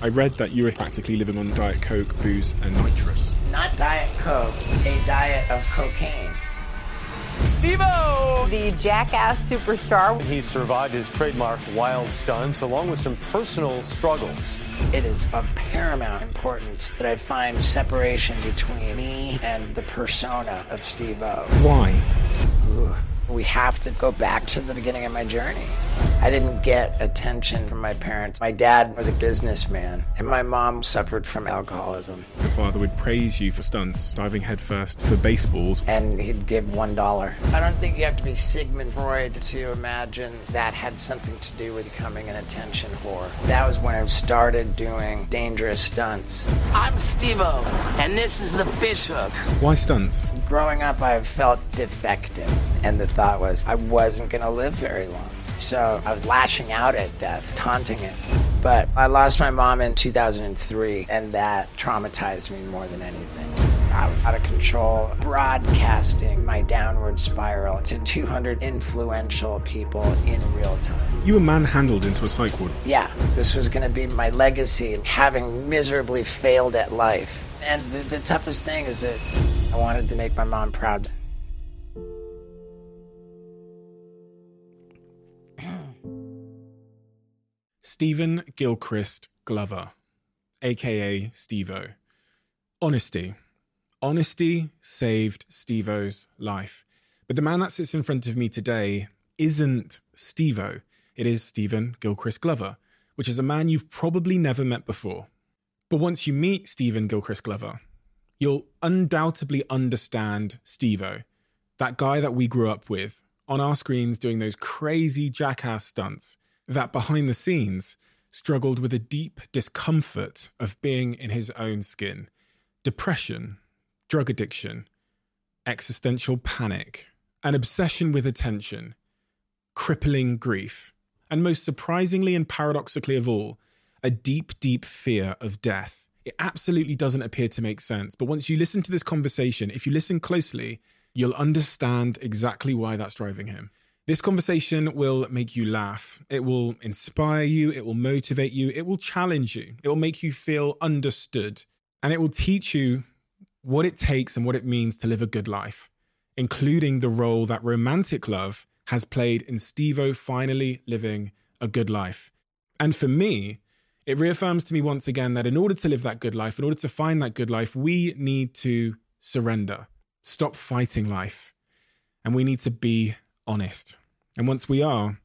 I read that you were practically living on Diet Coke, booze, and nitrous. Not Diet Coke, a diet of cocaine. Steve-O! The jackass superstar. He survived his trademark wild stunts along with some personal struggles. It is of paramount importance that I find separation between me and the persona of Steve-O. Why? Ooh. We have to go back to the beginning of my journey. I didn't get attention from my parents. My dad was a businessman, and my mom suffered from alcoholism. Your father would praise you for stunts, diving headfirst for baseballs. And he'd give one dollar. I don't think you have to be Sigmund Freud to imagine that had something to do with becoming an attention whore. That was when I started doing dangerous stunts. I'm Steve-O, and this is the fish hook. Why stunts? Growing up, I felt defective, and the thought was I wasn't going to live very long. So I was lashing out at death, taunting it. But I lost my mom in 2003, and that traumatized me more than anything. I was out of control, broadcasting my downward spiral to 200 influential people in real time. You were manhandled into a psych ward. Yeah, this was going to be my legacy, having miserably failed at life. And the, the toughest thing is that I wanted to make my mom proud. Stephen Gilchrist Glover, aka Steve-O. Honesty. Honesty saved Steve-O's life. But the man that sits in front of me today isn't Steve-O. It is Stephen Gilchrist Glover, which is a man you've probably never met before. But once you meet Stephen Gilchrist Glover, you'll undoubtedly understand Steve-O, that guy that we grew up with on our screens doing those crazy jackass stunts that behind the scenes struggled with a deep discomfort of being in his own skin, depression, drug addiction, existential panic, an obsession with attention, crippling grief, and most surprisingly and paradoxically of all, a deep, deep fear of death. It absolutely doesn't appear to make sense, but once you listen to this conversation, if you listen closely, you'll understand exactly why that's driving him. This conversation will make you laugh. It will inspire you. It will motivate you. It will challenge you. It will make you feel understood. And it will teach you what it takes and what it means to live a good life, including the role that romantic love has played in Steve-O finally living a good life. And for me, it reaffirms to me once again that in order to live that good life, in order to find that good life, we need to surrender, stop fighting life, and we need to be honest. And once we are,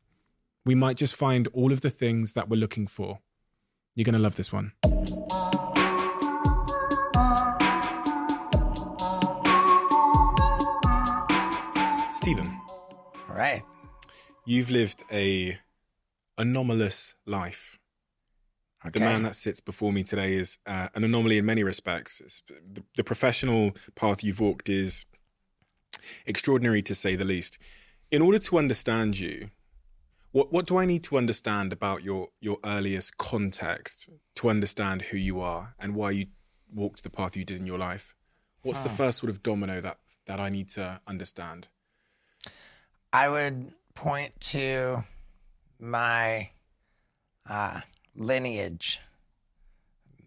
we might just find all of the things that we're looking for. You're going to love this one. Stephen. All right. You've lived a anomalous life. Okay. The man that sits before me today is uh, an anomaly in many respects. The, the professional path you've walked is extraordinary to say the least in order to understand you, what what do I need to understand about your your earliest context to understand who you are and why you walked the path you did in your life? What's the first sort of domino that that I need to understand? I would point to my uh, lineage.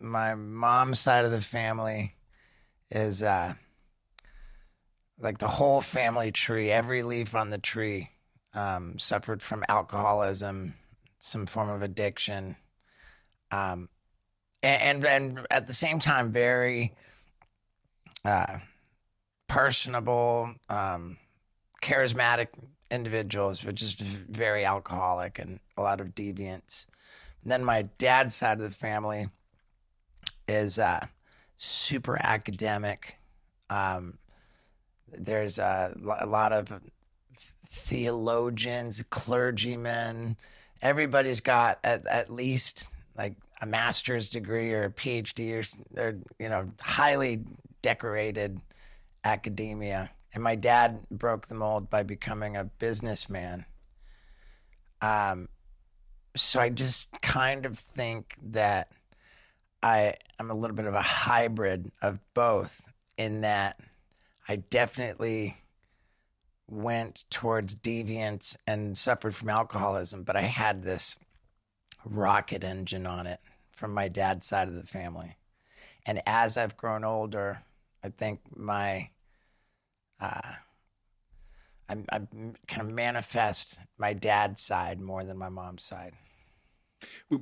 My mom's side of the family is uh, like the whole family tree, every leaf on the tree um, suffered from alcoholism, some form of addiction, um, and, and, and at the same time very uh, personable, um, charismatic individuals, but just very alcoholic and a lot of deviance. And then my dad's side of the family is uh, super academic. Um, there's a, a lot of theologians, clergymen. Everybody's got at, at least like a master's degree or a PhD or they're you know highly decorated academia. And my dad broke the mold by becoming a businessman. Um, so I just kind of think that I am a little bit of a hybrid of both in that I definitely went towards deviance and suffered from alcoholism, but I had this rocket engine on it from my dad's side of the family. And as I've grown older, I think my uh, I, I kind of manifest my dad's side more than my mom's side.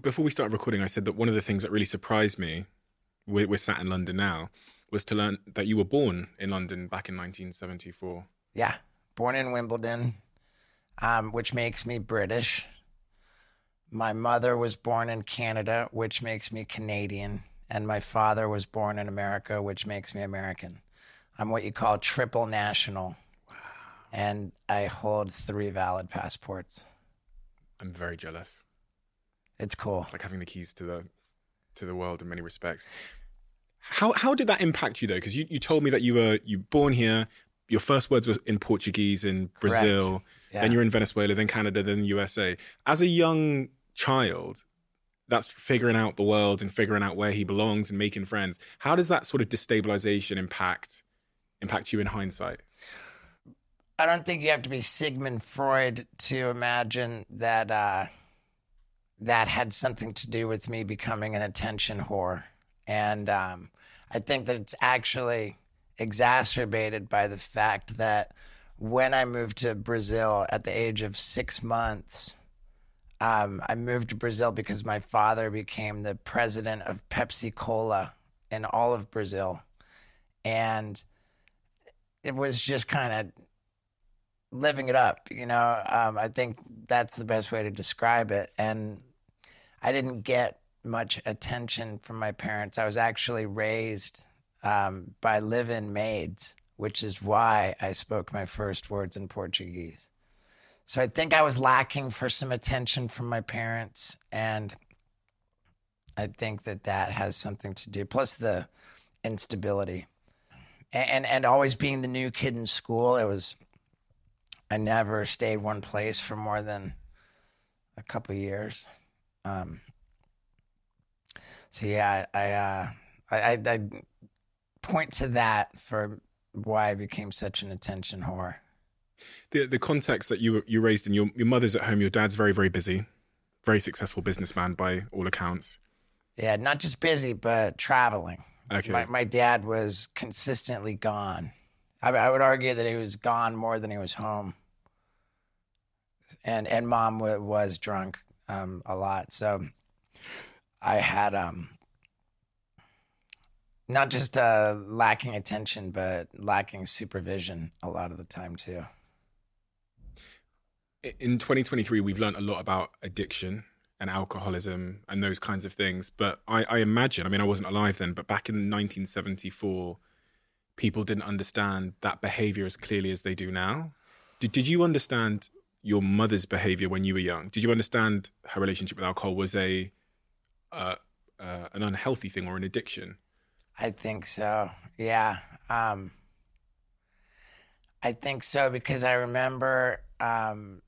Before we started recording, I said that one of the things that really surprised me, we're, we're sat in London now, was to learn that you were born in London back in 1974. Yeah, born in Wimbledon, um, which makes me British. My mother was born in Canada, which makes me Canadian. And my father was born in America, which makes me American. I'm what you call triple national. Wow. And I hold three valid passports. I'm very jealous. It's cool. It's like having the keys to the to the world in many respects. How how did that impact you though? Because you, you told me that you were you born here. Your first words were in Portuguese in Brazil. Yeah. Then you're in Venezuela, then Canada, then USA. As a young child, that's figuring out the world and figuring out where he belongs and making friends. How does that sort of destabilization impact impact you in hindsight? I don't think you have to be Sigmund Freud to imagine that uh, that had something to do with me becoming an attention whore. And um, I think that it's actually exacerbated by the fact that when I moved to Brazil at the age of six months, um, I moved to Brazil because my father became the president of Pepsi Cola in all of Brazil. And it was just kind of living it up, you know. Um, I think that's the best way to describe it. And I didn't get much attention from my parents. I was actually raised um, by live in maids, which is why I spoke my first words in Portuguese. So I think I was lacking for some attention from my parents. And I think that that has something to do, plus the instability. And, and, and always being the new kid in school, it was, I never stayed one place for more than a couple years. Um, so yeah, I, uh, I, I, I point to that for why I became such an attention whore. The the context that you you raised in your your mother's at home, your dad's very very busy, very successful businessman by all accounts. Yeah, not just busy, but traveling. Okay. My, my dad was consistently gone. I, I would argue that he was gone more than he was home. And and mom w- was drunk um, a lot, so I had um not just uh, lacking attention, but lacking supervision a lot of the time too. In 2023, we've learned a lot about addiction and alcoholism and those kinds of things. But I, I imagine, I mean, I wasn't alive then, but back in 1974, people didn't understand that behavior as clearly as they do now. Did, did you understand your mother's behavior when you were young? Did you understand her relationship with alcohol was a an unhealthy thing or an addiction? I think so. Yeah. Um, I think so because I remember um,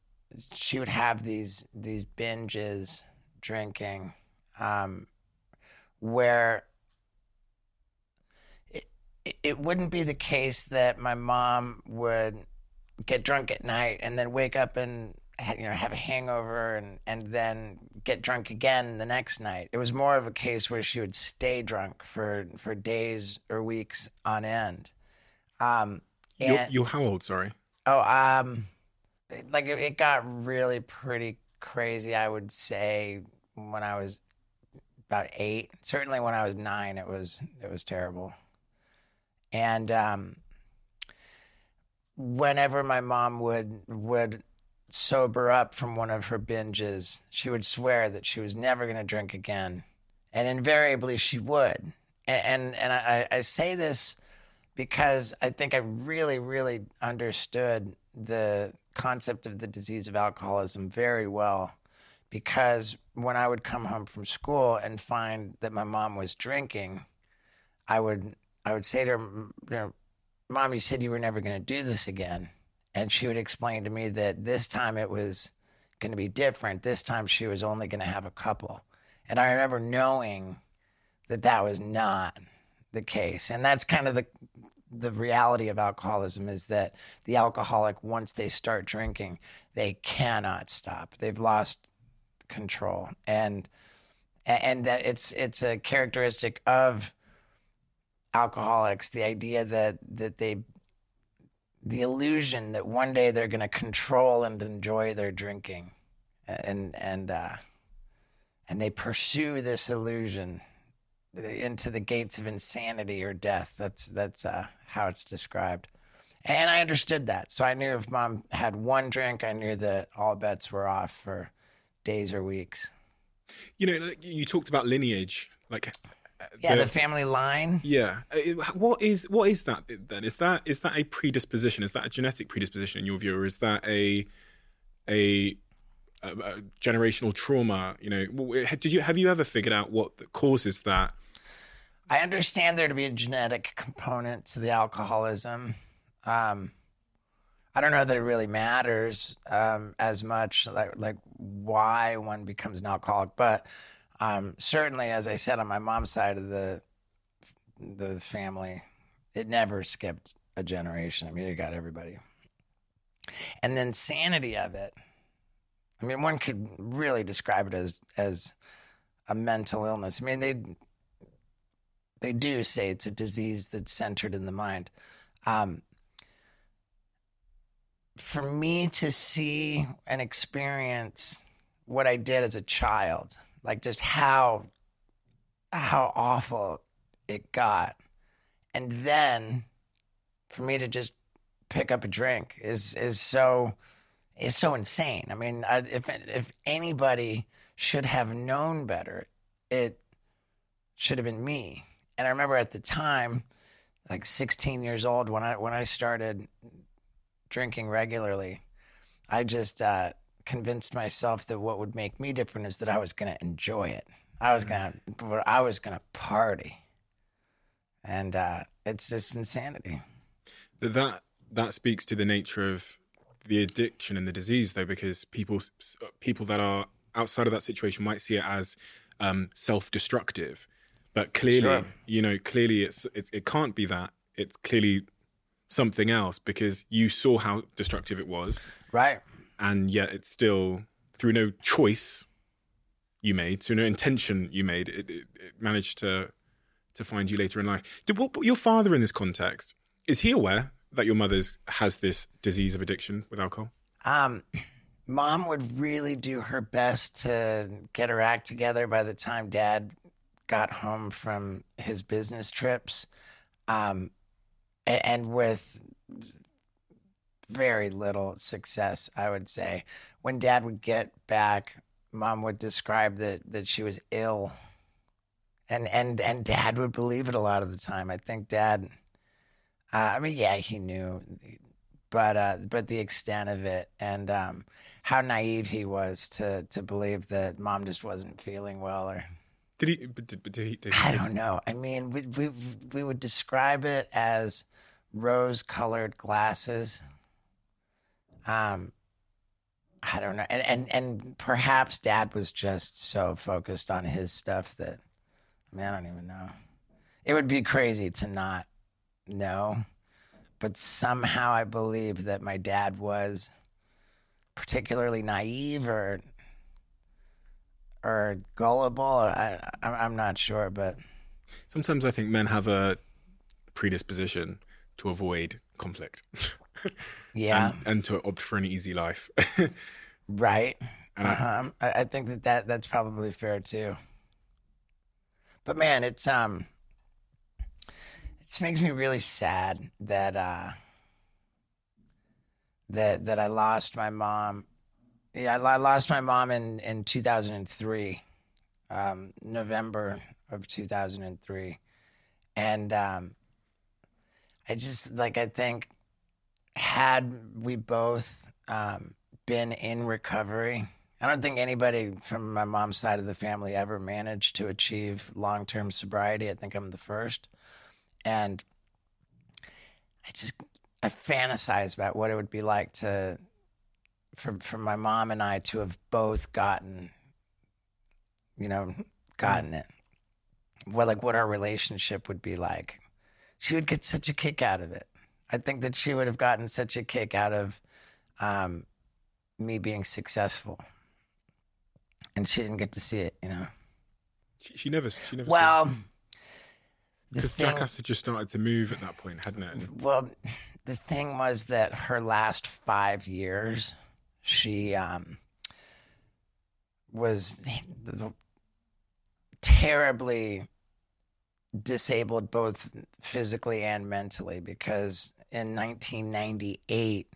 she would have these these binges drinking um, where it, it wouldn't be the case that my mom would get drunk at night and then wake up and you know have a hangover and and then get drunk again the next night. It was more of a case where she would stay drunk for for days or weeks on end. Um, and- you're how old? Sorry. Oh, um, like it, it got really pretty crazy. I would say when I was about eight. Certainly when I was nine, it was it was terrible. And um, whenever my mom would would sober up from one of her binges, she would swear that she was never going to drink again, and invariably she would. And and, and I, I say this because I think I really, really understood the concept of the disease of alcoholism very well. Because when I would come home from school and find that my mom was drinking, I would I would say to her, you know, "Mom, you said you were never going to do this again," and she would explain to me that this time it was going to be different. This time she was only going to have a couple, and I remember knowing that that was not the case, and that's kind of the the reality of alcoholism is that the alcoholic once they start drinking they cannot stop. They've lost control. And and that it's it's a characteristic of alcoholics the idea that that they the illusion that one day they're going to control and enjoy their drinking. And and uh and they pursue this illusion into the gates of insanity or death. That's that's uh how it's described. And i understood that. So i knew if mom had one drink i knew that all bets were off for days or weeks. You know, you talked about lineage, like yeah the- the family line Yeah. Uh, What is what is that then? Is that is that a predisposition? Is that a genetic predisposition in your view, or is that a a, a, a generational trauma? You know, did you have you ever figured out what causes that? I understand there to be a genetic component to the alcoholism. Um, I don't know that it really matters um, as much, like like why one becomes an alcoholic, but um, certainly, as I said, on my mom's side of the the family, it never skipped a generation. I mean, it got everybody. And the insanity of it. I mean, one could really describe it as as a mental illness. I mean, they they do say it's a disease that's centered in the mind. Um, for me to see and experience what I did as a child, like just how how awful it got, and then for me to just pick up a drink is is so is so insane. I mean, I, if if anybody should have known better, it should have been me. And I remember at the time, like 16 years old, when I when I started drinking regularly, I just uh, convinced myself that what would make me different is that I was going to enjoy it. I was gonna, I was gonna party, and uh, it's just insanity. That that that speaks to the nature of the addiction and the disease, though, because people people that are outside of that situation might see it as um, self-destructive, but clearly, Sure. you know, clearly it's, it's it can't be that. It's clearly something else because you saw how destructive it was, Right? And yet it's still through no choice you made, through no intention you made, it, it, it managed to to find you later in life. Did what, your father in this context is he aware that your mother's has this disease of addiction with alcohol? Um, mom would really do her best to get her act together by the time dad got home from his business trips. Um, and with very little success, I would say. When dad would get back, mom would describe that, that she was ill. And, and, and dad would believe it a lot of the time. I think dad, uh, I mean, yeah, he knew but uh, but the extent of it and um, how naive he was to to believe that mom just wasn't feeling well or Did he? But did, but did he? Did he I don't know. I mean, we we we would describe it as rose-colored glasses. Um, I don't know, and and and perhaps Dad was just so focused on his stuff that, I mean, I don't even know. It would be crazy to not know, but somehow I believe that my dad was particularly naive or or gullible. I, I'm not sure, but Sometimes I think men have a predisposition to avoid conflict yeah, and, and to opt for an easy life. right. I- Uh-huh. I, I think that, that that's probably fair too. But man, it's um, it just makes me really sad that uh, that that I lost my mom. Yeah, I, lost my mom in in two thousand and three, um, November of two thousand and three, and um, I just like I think had we both um, been in recovery, I don't think anybody from my mom's side of the family ever managed to achieve long term sobriety. I think I'm the first. And I just, I fantasize about what it would be like to, for, for my mom and I to have both gotten, you know, gotten it. Well, like, what our relationship would be like. She would get such a kick out of it. I think that she would have gotten such a kick out of um, me being successful. And she didn't get to see it, you know. She, she never. She never. Well, because Jackass had just started to move at that point, hadn't it? And well, the thing was that her last five years, she um, was terribly disabled both physically and mentally because in 1998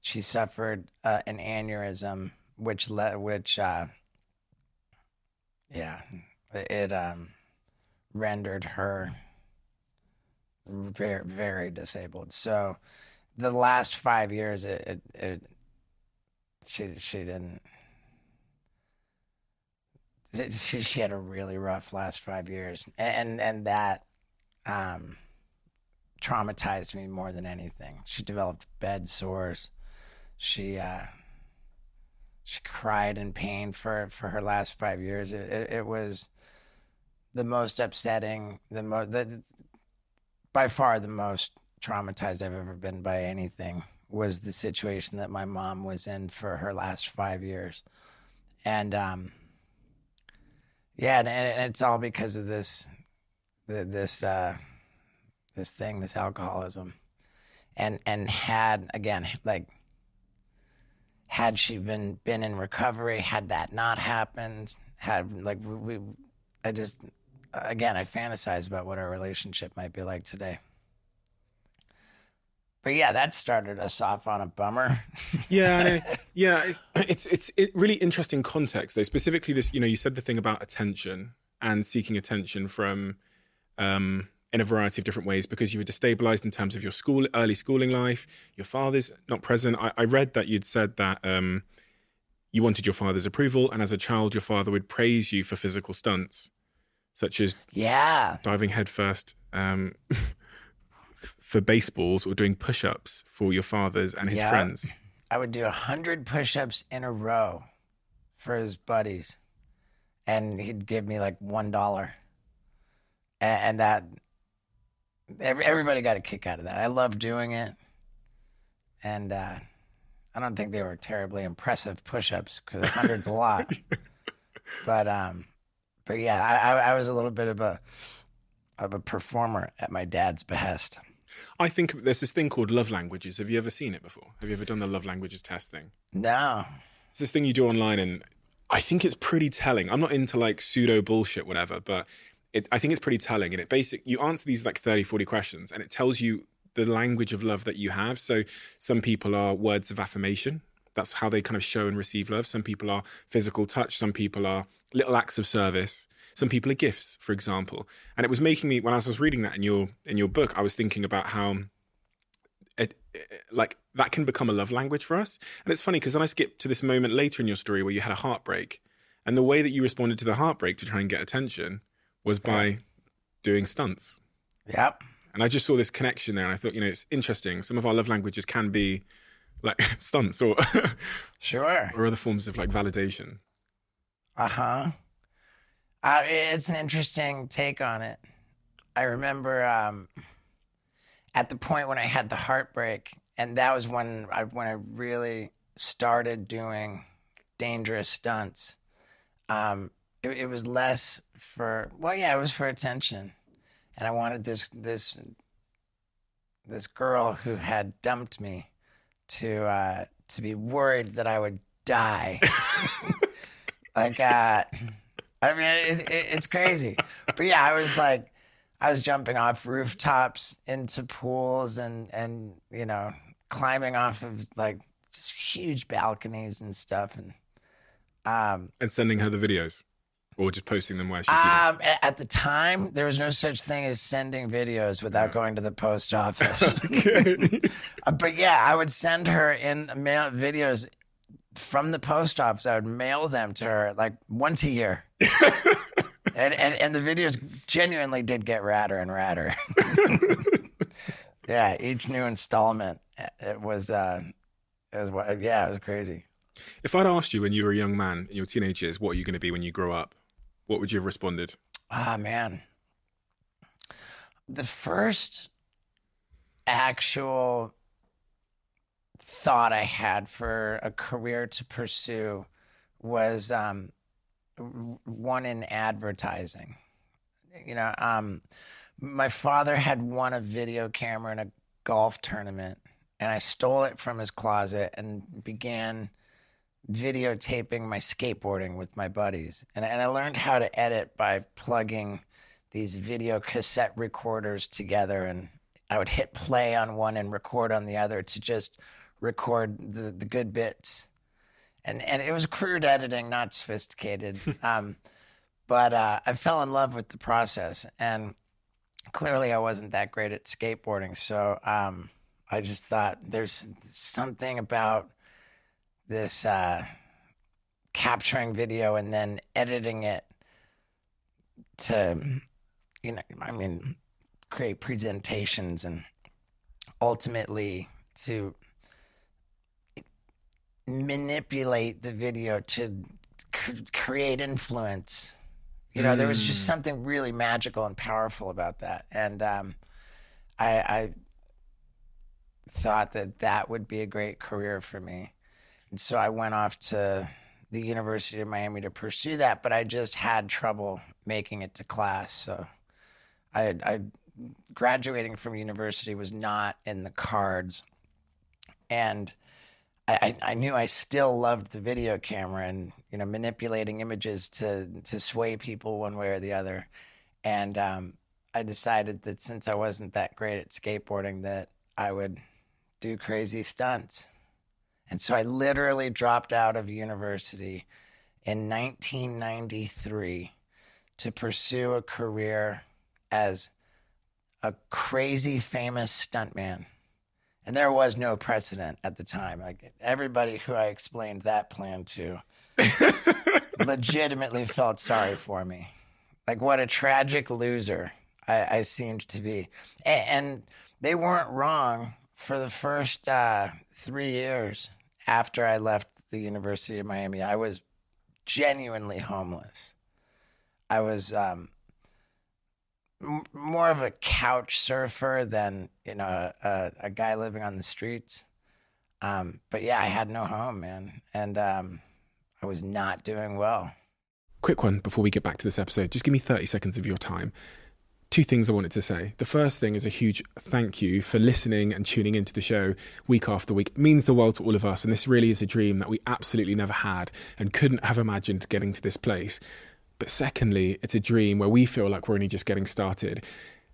she suffered uh, an aneurysm which led which uh, yeah it um, rendered her very very disabled. So the last five years it, it, it she she didn't she, she had a really rough last five years. And and that um traumatized me more than anything. She developed bed sores. She uh she cried in pain for for her last five years. It it, it was the most upsetting the most the, by far the most traumatized i've ever been by anything was the situation that my mom was in for her last five years. And um yeah, and, and it's all because of this, th- this, uh, this thing, this alcoholism, and and had again like, had she been been in recovery, had that not happened, had like we, we I just again I fantasize about what our relationship might be like today. But yeah, that started us off on a bummer. yeah, yeah, it's it's it's it really interesting context though. Specifically, this you know you said the thing about attention and seeking attention from um, in a variety of different ways because you were destabilized in terms of your school early schooling life. Your father's not present. I, I read that you'd said that um, you wanted your father's approval, and as a child, your father would praise you for physical stunts such as yeah, diving headfirst. Um, for baseballs or doing push-ups for your fathers and his Yeah. friends. I would do a hundred push-ups in a row for his buddies, and he'd give me like one dollar, and, that everybody got a kick out of that. I love doing it, and uh, I don't think they were terribly impressive push-ups because a hundred's a lot, but um, but yeah, I, I, I was a little bit of a of a performer at my dad's behest. I think there's this thing called love languages. Have you ever seen it before? Have you ever done the love languages test thing? No, It's this thing you do online, and I think it's pretty telling. I'm not into like pseudo bullshit, whatever, but it, I think it's pretty telling. And it basic, you answer these like 30, 40 questions, and it tells you the language of love that you have. So some people are words of affirmation. That's how they kind of show and receive love. Some people are physical touch. Some people are little acts of service. Some people are gifts, for example. And it was making me when I was reading that in your in your book, I was thinking about how it, it- like that can become a love language for us. And it's funny because then I skipped to this moment later in your story where you had a heartbreak, and the way that you responded to the heartbreak to try and get attention was by doing stunts. yep. And I just saw this connection there, and I thought, you know, it's interesting. Some of our love languages can be like stunts or Sure. or other forms of like validation. Uh-huh. Uh It's an interesting take on it. I remember um, at the point when I had the heartbreak, and that was when I when I really started doing dangerous stunts. Um, it, it was less for well, yeah, it was for attention, and I wanted this this this girl who had dumped me to uh, to be worried that I would die. like uh i mean it, it, it's crazy. But yeah i was like i was jumping off rooftops into pools and and you know climbing off of like just huge balconies and stuff. And um And sending her the videos, or just posting them where she'd see um, at the time, there was no such thing as sending videos without going to the post office. Uh, but yeah, I would send her in mail videos from the post office. I would mail them to her like once a year. and, and and the videos genuinely did get radder and radder. yeah, each new installment it was uh it was wa- yeah, it was crazy. If I'd asked you when you were a young man in your teenage years, what are you going to be when you grow up? What would you have responded? Ah, man. The first actual thought I had for a career to pursue was um, one in advertising. You know, um, my father had won a video camera in a golf tournament, and I stole it from his closet and began videotaping my skateboarding with my buddies. And, and I learned how to edit by plugging these video cassette recorders together and I would hit play on one and record on the other to just record the, the good bits. And and it was crude editing, not sophisticated. um, but uh, I fell in love with the process, and clearly I wasn't that great at skateboarding. So um, I just thought there's something about this uh, capturing video and then editing it to, you know, I mean, create presentations and ultimately to manipulate the video to c- create influence. You know, there was just something really magical and powerful about that, and um, I, I thought that that would be a great career for me, and so I went off to the University of Miami to pursue that. But I just had trouble making it to class, so I, I graduating from university was not in the cards, and I, I knew I still loved the video camera and you know manipulating images to to sway people one way or the other, and um, I decided that since I wasn't that great at skateboarding, that I would do crazy stunts, and so I literally dropped out of university in 1993 to pursue a career as a crazy famous stuntman. And there was no precedent at the time. Like everybody who I explained that plan to legitimately felt sorry for me. Like what a tragic loser I, I seemed to be. And, and, they weren't wrong for the first uh, three years after I left the University of Miami. I was genuinely homeless. I was um, m- more of a couch surfer than you know a, a guy living on the streets. Um, but yeah, I had no home, man, and um, I was not doing well. Quick one before we get back to this episode. Just give me 30 seconds of your time. Two things I wanted to say. The first thing is a huge thank you for listening and tuning into the show week after week. It means the world to all of us. And this really is a dream that we absolutely never had and couldn't have imagined getting to this place. But secondly, it's a dream where we feel like we're only just getting started.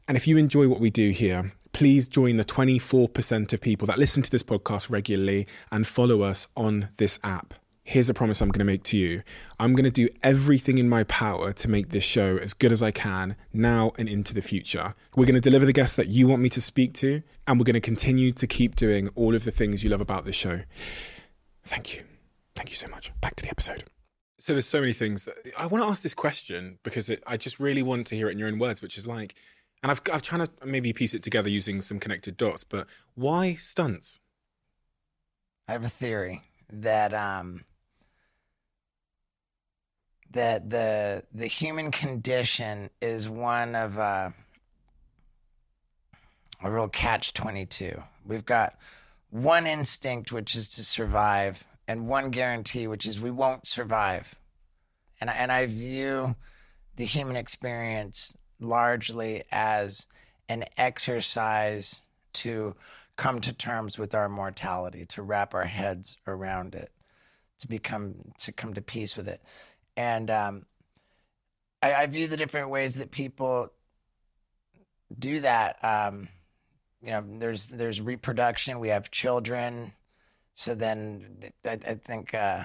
And if you enjoy what we do here, please join the 24% of people that listen to this podcast regularly and follow us on this app. Here's a promise I'm going to make to you. I'm going to do everything in my power to make this show as good as I can now and into the future. We're going to deliver the guests that you want me to speak to, and we're going to continue to keep doing all of the things you love about this show. Thank you. Thank you so much. Back to the episode. So there's so many things that I want to ask this question because it, I just really want to hear it in your own words, which is like, and I've I've trying to maybe piece it together using some connected dots, but why stunts? I have a theory that um, that the the human condition is one of uh, a real catch twenty two. We've got one instinct, which is to survive, and one guarantee, which is we won't survive. And and I view the human experience largely as an exercise to come to terms with our mortality, to wrap our heads around it, to become to come to peace with it. And um, I, I, view the different ways that people do that. Um, you know, there's there's reproduction. We have children, so then I, I think uh,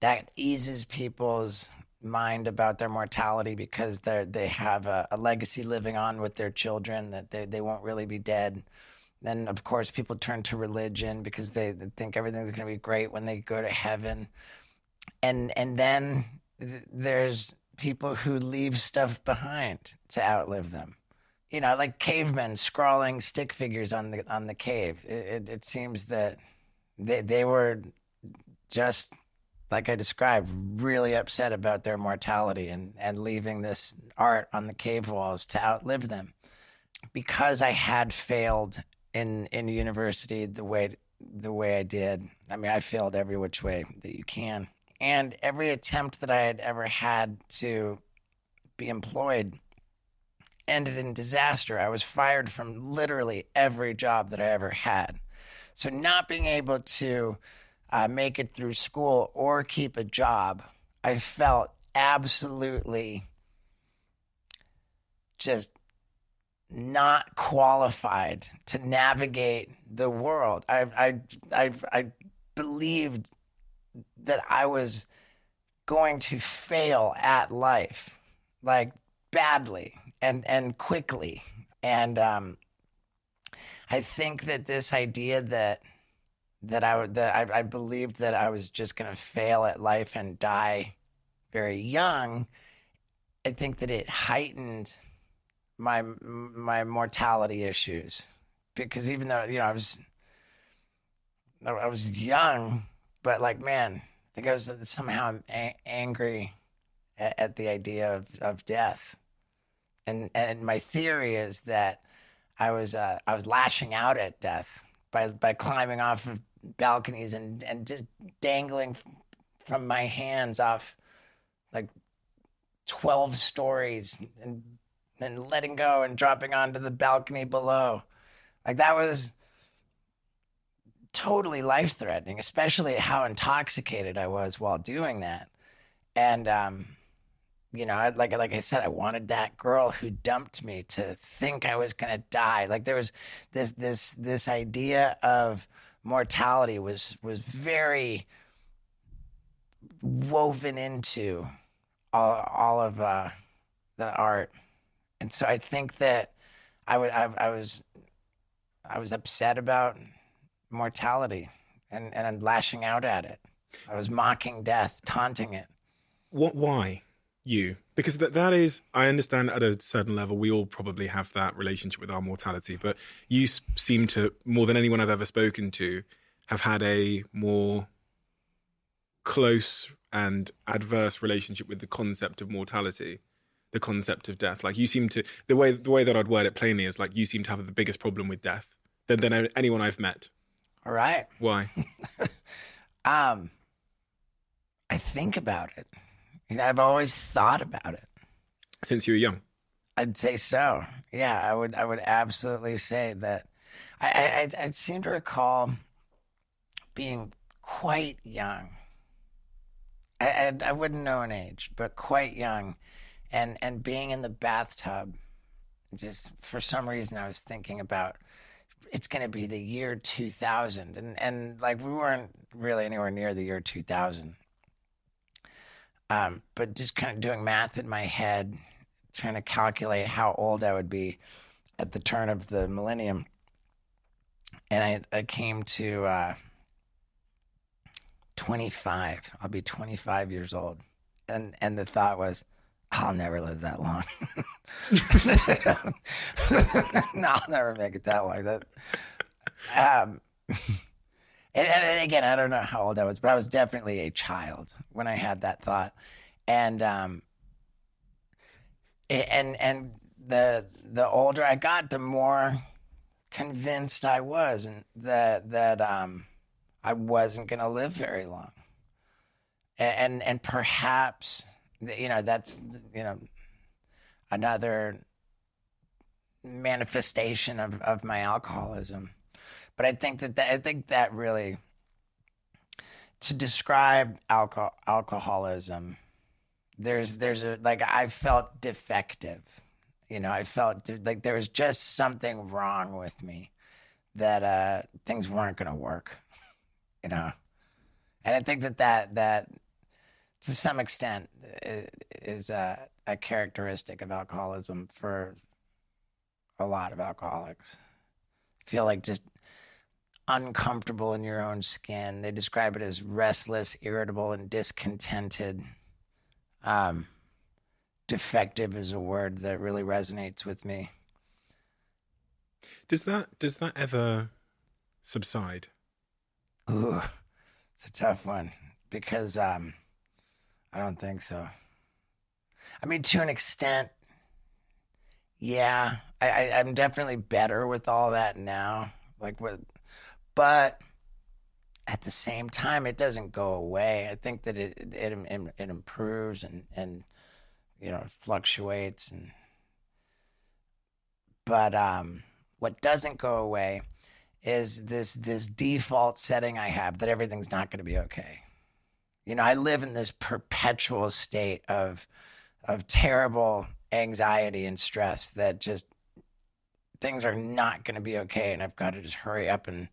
that eases people's mind about their mortality because they they have a, a, legacy living on with their children that they, they won't really be dead. Then of course people turn to religion because they, they think everything's going to be great when they go to heaven, and and then th- there's people who leave stuff behind to outlive them. You know, like cavemen scrawling stick figures on the on the cave. It, it, it seems that they they were just like I described, really upset about their mortality and, and leaving this art on the cave walls to outlive them. Because I had failed in in university the way the way I did. I mean, I failed every which way that you can. And every attempt that I had ever had to be employed ended in disaster. I was fired from literally every job that I ever had. So, not being able to uh, make it through school or keep a job, I felt absolutely just not qualified to navigate the world. I I I I believed that I was going to fail at life, like badly and and quickly. And um, I think that this idea that that I that I, I believed that I was just going to fail at life and die very young. I think that it heightened my my mortality issues because even though you know I was I was young, but like man, I think I was somehow a- angry at, at, the idea of, of death, and and my theory is that I was uh, I was lashing out at death by by climbing off of balconies and and just dangling from my hands off like 12 stories and then letting go and dropping onto the balcony below. Like that was totally life threatening, especially how intoxicated I was while doing that. And um, you know, I, like like I said, I wanted that girl who dumped me to think I was gonna die. Like there was this this this idea of mortality was was very woven into all all of uh, the art and so I think that I was I was I was upset about mortality and, and lashing out at it. I was mocking death, taunting it. What? Why you? Because that that is, I understand at a certain level, we all probably have that relationship with our mortality. But you seem to, more than anyone I've ever spoken to, have had a more close and adverse relationship with the concept of mortality the concept of death. Like you seem to the way the way that I'd word it plainly is like you seem to have the biggest problem with death than than anyone I've met. Right. Why? um, I think about it. You know, I've always thought about it since you were young. I'd say so. Yeah, I would. I would absolutely say that. I I, I seem to recall being quite young. I, I I wouldn't know an age, but quite young and and being in the bathtub just for some reason I was thinking about it's going to be the year 2000 and and like we weren't really anywhere near the year 2000 um, but just kind of doing math in my head trying to calculate how old I would be at the turn of the millennium. And I, I came to uh, 25 I'll be 25 years old. And and the thought was I'll never live that long. no, I'll never make it that long. That, um, and, and, again, I don't know how old I was, but I was definitely a child when I had that thought, and um, and and the the older I got, the more convinced I was, and that that um, I wasn't going to live very long, and and, and perhaps you know that's you know another manifestation of, of my alcoholism. But i think that, that i think that really to describe alcohol, alcoholism there's there's a like i felt defective. You know i felt like there was just something wrong with me that uh things weren't going to work you know? And i think that that that to some extent is a, a characteristic of alcoholism for a lot of alcoholics. Feel like just uncomfortable in your own skin. They describe it as restless, irritable, and discontented. Um, defective is a word that really resonates with me. Does that does that ever subside? Ooh, it's a tough one because um, I don't think so. I mean, to an extent, yeah. I, I am definitely better with all that now. Like with, but at the same time, it doesn't go away. I think that it it, it, it improves and and you know fluctuates and but um, what doesn't go away is this this default setting I have that everything's not going to be okay. You know, I live in this perpetual state of of terrible anxiety and stress that just things are not going to be okay and I've got to just hurry up and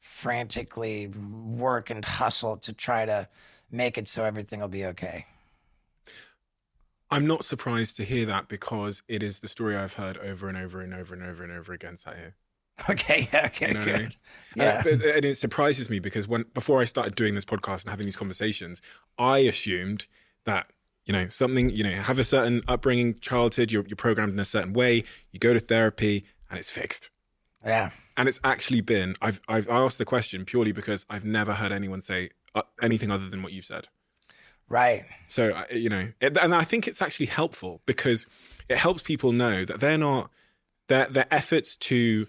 frantically work and hustle to try to make it so everything will be okay. I'm not surprised to hear that because it is the story I've heard over and over and over and over and over again sat. Okay, okay, You know what I mean? good. Yeah. And, and it surprises me because when before I started doing this podcast and having these conversations, I assumed that you know something you know have a certain upbringing, childhood, you're, you're programmed in a certain way, you go to therapy and it's fixed. yeah. And it's actually been I've I've asked the question purely because I've never heard anyone say uh, anything other than what you've said. Right. So uh, you know, and I think it's actually helpful because it helps people know that they're not their their efforts to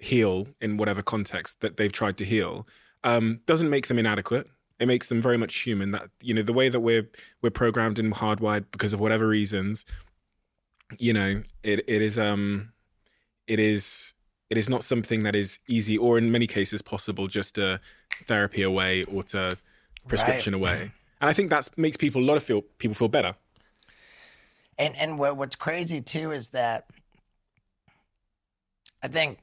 heal in whatever context that they've tried to heal um, doesn't make them inadequate. It makes them very much human. That you know, the way that we're we're programmed and hardwired because of whatever reasons, you know, it it is um, it is it is not something that is easy or in many cases possible just to therapy away or to prescription away. And I think that makes people a lot of feel people feel better. And and what what's crazy too is that I think,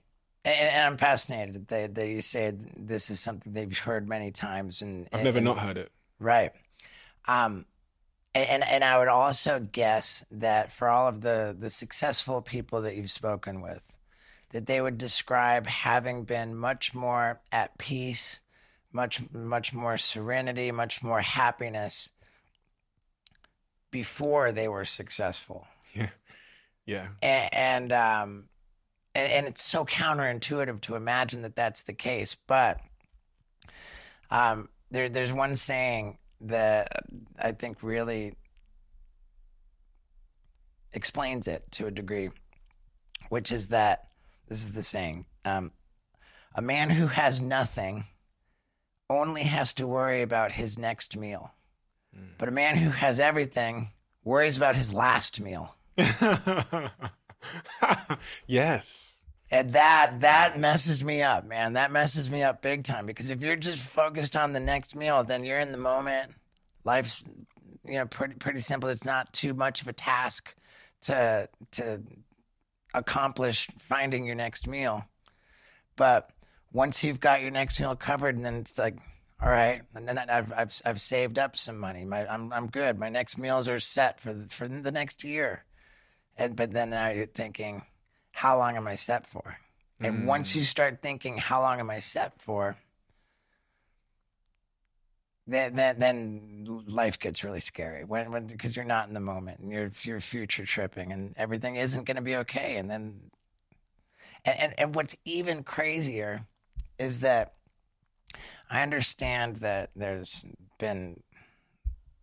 and, and I'm fascinated that, that you say this is something they've heard many times, and I've never and- not heard it. Right. Um, and, and and I would also guess that for all of the the successful people that you've spoken with, that they would describe having been much more at peace, much much more serenity, much more happiness before they were successful Yeah. Yeah. and, and um and, and it's so counterintuitive to imagine that that's the case but um there there's one saying that i think really explains it to a degree which is that this is the saying um a man who has nothing only has to worry about his next meal but a man who has everything worries about his last meal yes. And that that messes me up, man. That messes me up big time because if you're just focused on the next meal, then you're in the moment. Life's you know pretty pretty simple. It's not too much of a task to to accomplish finding your next meal. But once you've got your next meal covered, and then it's like, all right, and then I've I've, I've saved up some money. My I'm I'm good. My next meals are set for the, for the next year. And but then now you're thinking, how long am I set for? And once you start thinking, how long am I set for? Then, then, then life gets really scary when, when because you're not in the moment and you're you're future tripping and everything isn't going to be okay. And then, and, and and what's even crazier is that I understand that there's been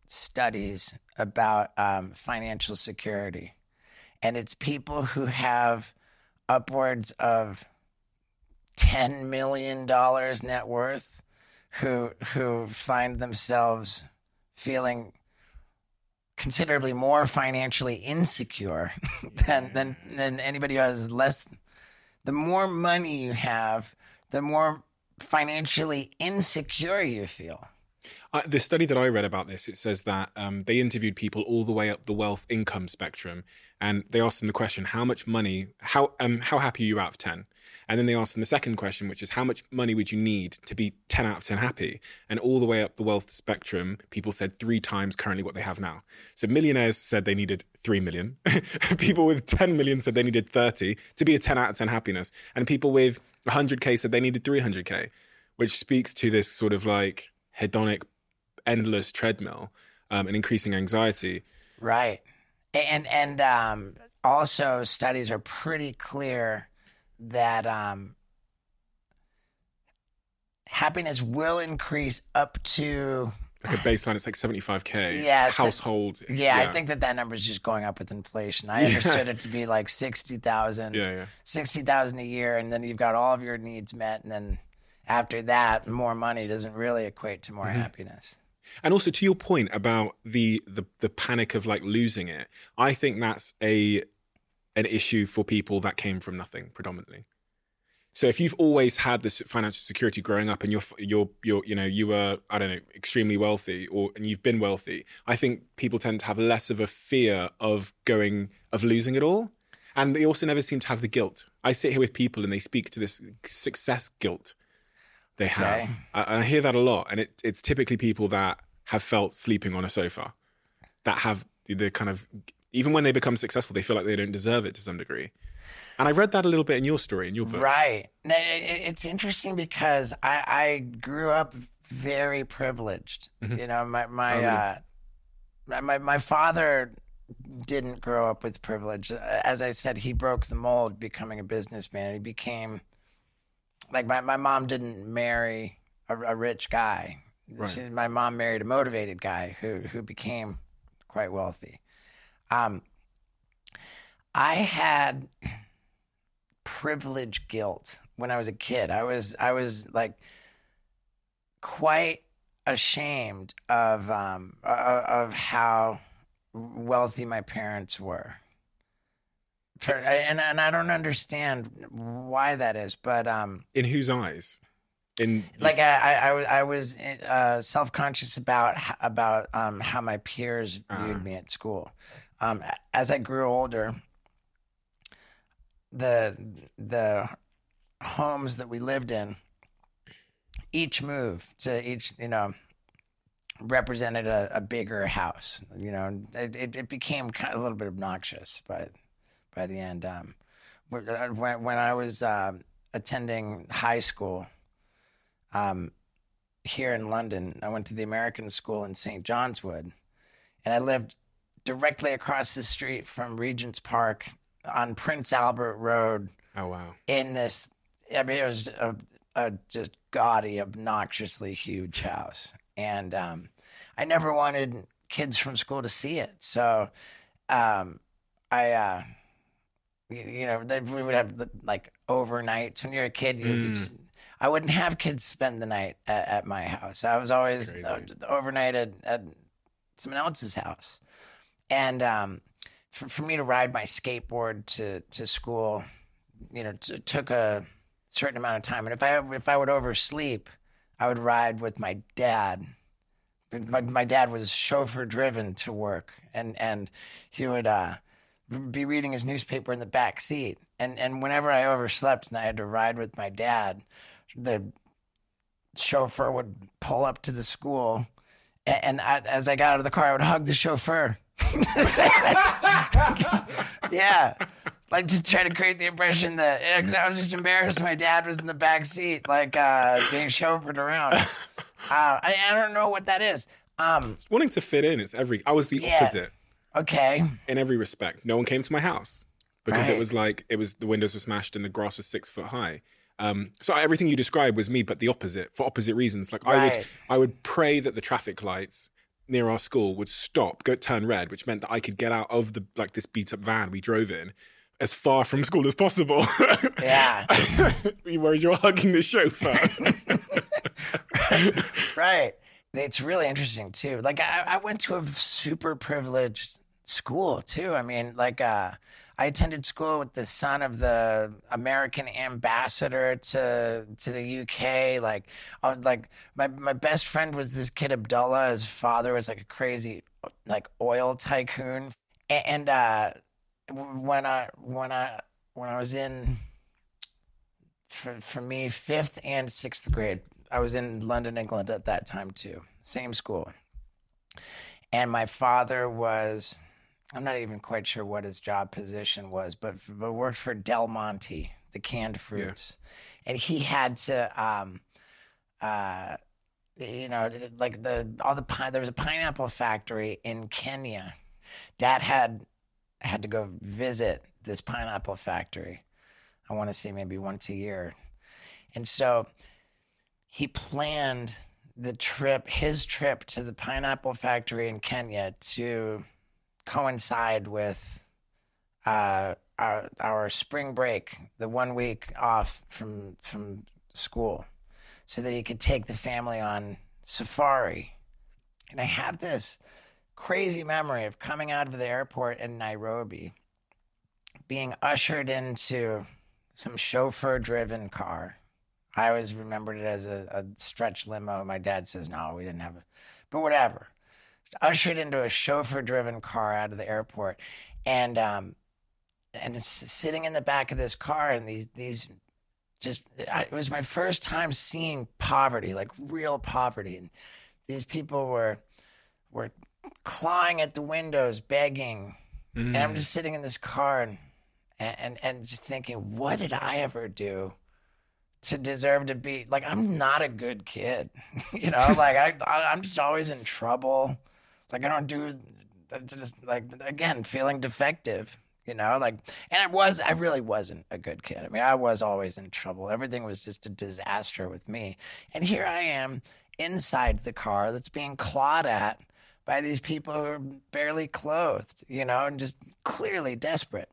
studies about um, financial security, and it's people who have upwards of ten million dollars net worth who who find themselves feeling considerably more financially insecure than than than anybody who has less the more money you have the more financially insecure you feel Uh, the study that I read about this, it says that um, they interviewed people all the way up the wealth income spectrum, and they asked them the question, "How much money? How um, how happy are you out of 10? And then they asked them the second question, which is, "How much money would you need to be ten out of ten happy?" And all the way up the wealth spectrum, people said three times currently what they have now. So millionaires said they needed three million. people with ten million said they needed thirty to be a ten out of ten happiness, and people with 100k said they needed 300k, which speaks to this sort of like hedonic endless treadmill um, and increasing anxiety. Right. And and um, also studies are pretty clear that um, happiness will increase up to Like a baseline, it's like 75k Yeah, so- household. yeah, I think that that number is just going up with inflation. I understood it to be like 60,000 Yeah, yeah. 60,000 a year and then you've got all of your needs met and then after that, more money doesn't really equate to more mm-hmm. happiness. And also to your point about the, the the panic of like losing it, I think that's a an issue for people that came from nothing predominantly. So if you've always had this financial security growing up and you're you're you're you know you were I don't know extremely wealthy or and you've been wealthy, I think people tend to have less of a fear of going of losing it all. And they also never seem to have the guilt. I sit here with people and they speak to this success guilt they have. Okay. I, I hear that a lot. And it, it's typically people that have felt sleeping on a sofa, that have the, the kind of, even when they become successful, they feel like they don't deserve it to some degree. And I read that a little bit in your story, in your book. Right. Now, it- it- It's interesting because I, I grew up very privileged. You know, my my, really? uh, my my my father didn't grow up with privilege. As I said, he broke the mold, becoming a businessman. He became like my my mom didn't marry a, a rich guy. She- my mom married a motivated guy who who became quite wealthy. Um, I had privilege guilt when I was a kid. I was I was like quite ashamed of um of how wealthy my parents were. For, and and I don't understand why that is, but um In whose eyes? In like I I, I was I was uh, self conscious about about um, how my peers viewed me at school. Um, as I grew older, the the homes that we lived in, each move to each you know represented a, a bigger house. You know, it, it, it became kind of a little bit obnoxious by by the end. Um, when when I was um attending high school um, here in London. I went to the American School in St. John's Wood, and I lived directly across the street from Regent's Park on Prince Albert Road oh wow. in this. I mean, it was a, a just gaudy, obnoxiously huge house, and um, I never wanted kids from school to see it. So, um, I, uh, you, know, they, we would have like overnights when you're a kid. You just, I wouldn't have kids spend the night at, at my house. I was always uh, overnight at, at someone else's house, and um, for, for me to ride my skateboard to to school, you know, t- took a certain amount of time. And if I if I would oversleep, I would ride with my dad. My, my dad was chauffeur driven to work, and and he would uh, be reading his newspaper in the back seat. And and whenever I overslept and I had to ride with my dad, the chauffeur would pull up to the school, a- and I, as I got out of the car, I would hug the chauffeur. yeah. Like to try to create the impression that 'cause I was just embarrassed. My dad was in the back seat, like uh, being chauffeured around. Uh, I, I don't know what that is. Um, Wanting to fit in, it's every I was the Yeah. opposite okay, in every respect. No one came to my house because it was like it was the windows were smashed and the grass was six foot high. Um, so everything you described was me, but the opposite for opposite reasons. Like I would, I would pray that the traffic lights near our school would stop, go turn red, which meant that I could get out of the like this beat up van we drove in as far from school as possible. yeah, Whereas you're hugging the chauffeur. right. It's really interesting too. Like I, I went to a super privileged school too. I mean, like uh, I attended school with the son of the American ambassador to to the UK. Like, I was like my my best friend was this kid Abdullah. His father was like a crazy like oil tycoon, and uh, when I when I when I was in for, for me, fifth and sixth grade. I was in London, England at that time too. Same school. And my father was, I'm not even quite sure what his job position was, but, but worked for Del Monte, the canned fruits. And he had to, um, uh, you know, like the, all the pine, there was a pineapple factory in Kenya. Dad had, had to go visit this pineapple factory. I want to say maybe once a year. And so he planned the trip, his trip to the pineapple factory in Kenya to coincide with uh, our, our spring break, the one week off from, from school. so that he could take the family on safari. And I have this crazy memory of coming out of the airport in Nairobi, being ushered into some chauffeur driven car. I always remembered it as a, a stretch limo. My dad says, no, we didn't have it, but whatever. Ushered into a chauffeur driven car out of the airport. And, um, and sitting in the back of this car and these, these just, I, it was my first time seeing poverty, like real poverty. And these people were, were clawing at the windows, begging. And I'm just sitting in this car and, and, and just thinking, what did I ever do to deserve to be like, I'm not a good kid. you know, like I, I, I'm just always in trouble. Like I don't do, just like, again, feeling defective. You know, like, and I was, I really wasn't a good kid. I mean, I was always in trouble. Everything was just a disaster with me. And here I am inside the car that's being clawed at by these people who are barely clothed, you know, and just clearly desperate.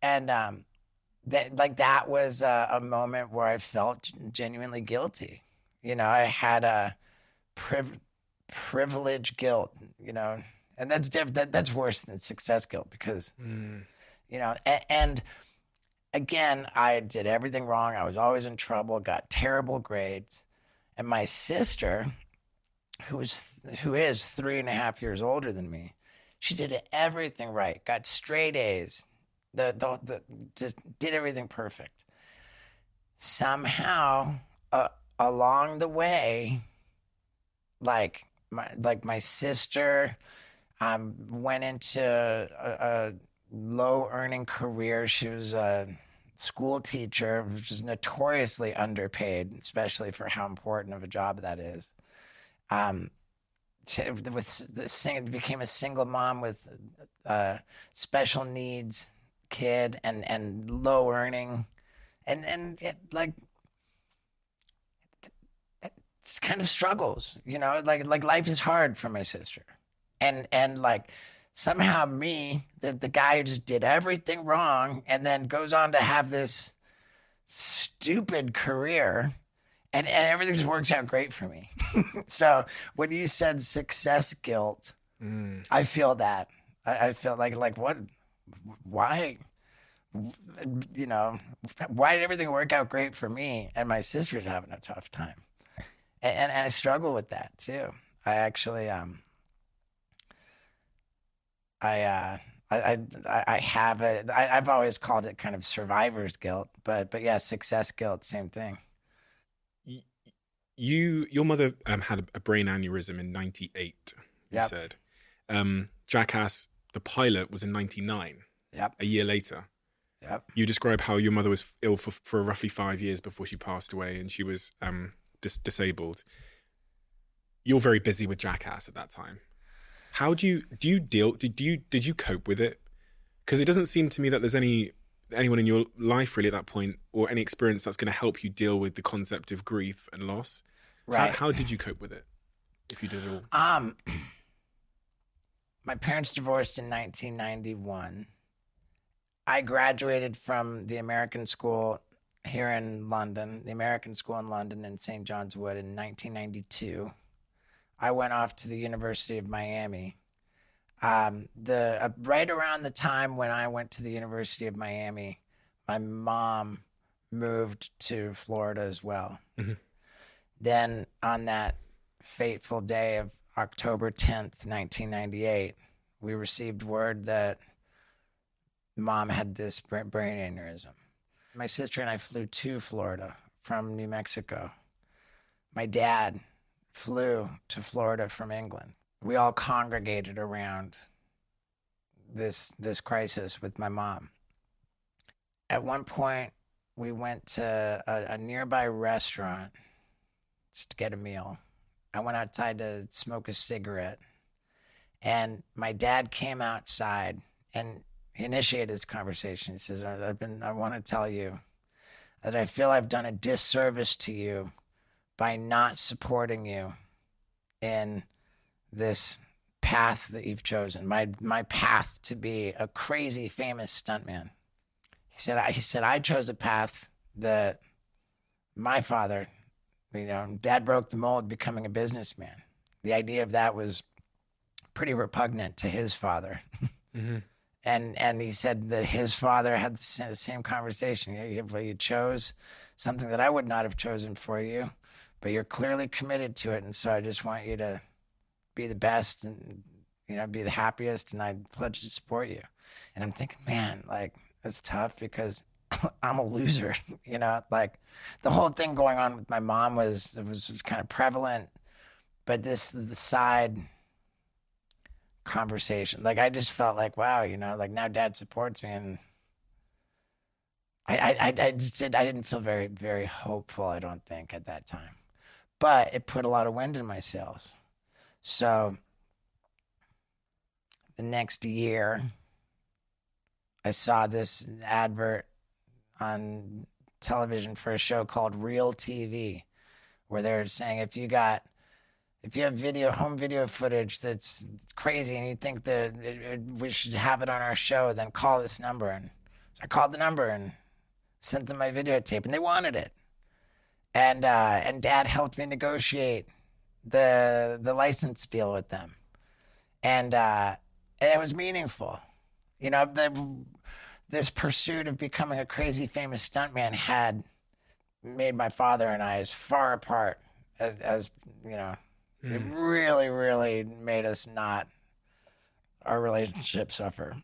And um, that, like, that was a, a moment where I felt genuinely guilty. You know, I had a priv- privilege guilt, you know, and that's diff- that, that's worse than success guilt because, you know, and, and again, I did everything wrong. I was always in trouble, got terrible grades. And my sister, who was who is three and a half years older than me, she did everything right, got straight A's, the the, the just did everything perfect. Somehow, uh, along the way, like my like my sister, um, went into a, a low earning career. She was a school teacher, which is notoriously underpaid, especially for how important of a job that is. Um, to, with the sing, became a single mom with uh, special needs kid and and low earning, and and it, like kind of struggles, you know, like like life is hard for my sister, and and like somehow me, the the guy who just did everything wrong, and then goes on to have this stupid career, and and everything just works out great for me. so when you said success guilt, mm. I feel that. I, I feel like like what, why, you know, why did everything work out great for me and my sister's having a tough time, and and, I struggle with that too. I actually um. I uh I I, I have it. I, I've always called it kind of survivor's guilt, but but yeah, success guilt, same thing. You, your mother um, had a, a brain aneurysm in '98. You Yep. said, um, Jackass, the pilot, was in '99. Yep. A year later, Yep. you describe how your mother was ill for, for roughly five years before she passed away, and she was um, dis- disabled. You're very busy with Jackass at that time. How do you do you deal? Did you did you cope with it? Because it doesn't seem to me that there's any anyone in your life really at that point, or any experience that's going to help you deal with the concept of grief and loss. How, Right. how did you cope with it, if you did at all? Um, my parents divorced in 1991. I graduated from the American school here in London, the American school in London in St. John's Wood in 1992. I went off to the University of Miami. Um, the uh, right around the time when I went to the University of Miami, my mom moved to Florida as well. Then on that fateful day of October 10th, 1998, we received word that mom had this brain aneurysm. My sister and I flew to Florida from New Mexico. My dad flew to Florida from England. We all congregated around this this crisis with my mom. At one point, we went to a, a nearby restaurant just to get a meal. I went outside to smoke a cigarette, and my dad came outside and he initiated this conversation. He says, "I've been. I want to tell you that I feel I've done a disservice to you by not supporting you in this path that you've chosen. My my path to be a crazy famous stuntman." He said, I, "He said I chose a path that my father You know, dad broke the mold becoming a businessman. The idea of that was pretty repugnant to his father. Mm-hmm. And and he said that his father had the sa- the same conversation. You, you, chose something that I would not have chosen for you, but you're clearly committed to it, and so I just want you to be the best and you know be the happiest, and I pledge to support you. And I'm thinking, man, like it's tough because I'm a loser. You know, like the whole thing going on with my mom was it was kind of prevalent, but this the side conversation. Like I just felt like, wow, you know, like now dad supports me and I I I, just did I didn't feel very, very hopeful, I don't think, at that time. But it put a lot of wind in my sails. So the next year I saw this advert on television for a show called Real TV, where they're saying if you got if you have video home video footage that's crazy and you think that it, it, we should have it on our show, then call this number. And I called the number and sent them my videotape, and they wanted it. And uh, and Dad helped me negotiate the the license deal with them, and uh, and it was meaningful. You know, the, this pursuit of becoming a crazy famous stuntman had made my father and I as far apart as, as you know, it really, really made us not our relationship suffer.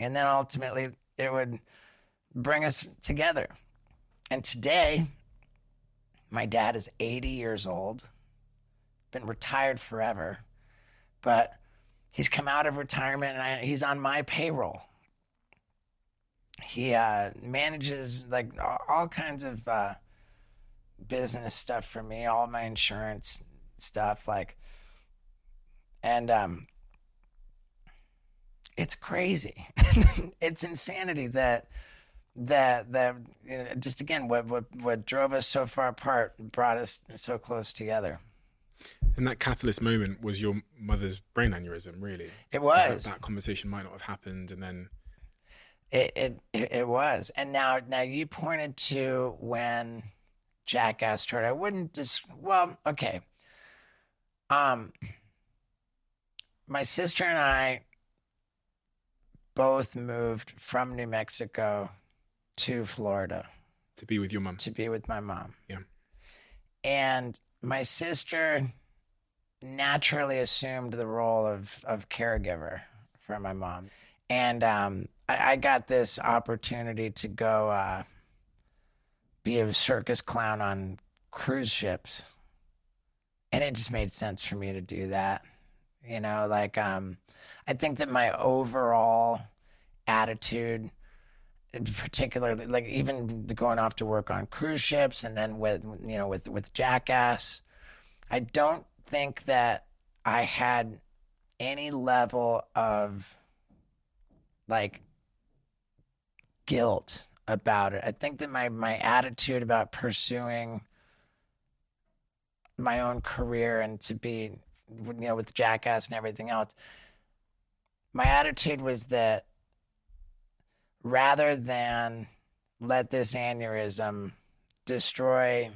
And then ultimately, it would bring us together. And today, my dad is 80 years old, been retired forever, but he's come out of retirement and I, he's on my payroll. He uh, manages like all- all kinds of uh, business stuff for me, all my insurance stuff, like, and um, it's crazy. it's insanity that that that you know, just again what what what drove us so far apart brought us so close together. And that catalyst moment was your mother's brain aneurysm, really. it was. That, conversation might not have happened, and then It, it it was. And now now you pointed to when Jackass started. I wouldn't just well, okay. Um my sister and I both moved from New Mexico to Florida to be with your mom. to be with my mom. Yeah. And my sister naturally assumed the role of, of caregiver for my mom. And um, I, I got this opportunity to go uh, be a circus clown on cruise ships. And it just made sense for me to do that. You know, like um, I think that my overall attitude particularly like even going off to work on cruise ships and then with you know with with jackass i don't think that i had any level of like guilt about it i think that my my attitude about pursuing my own career and to be you know with jackass and everything else my attitude was that rather than let this aneurysm destroy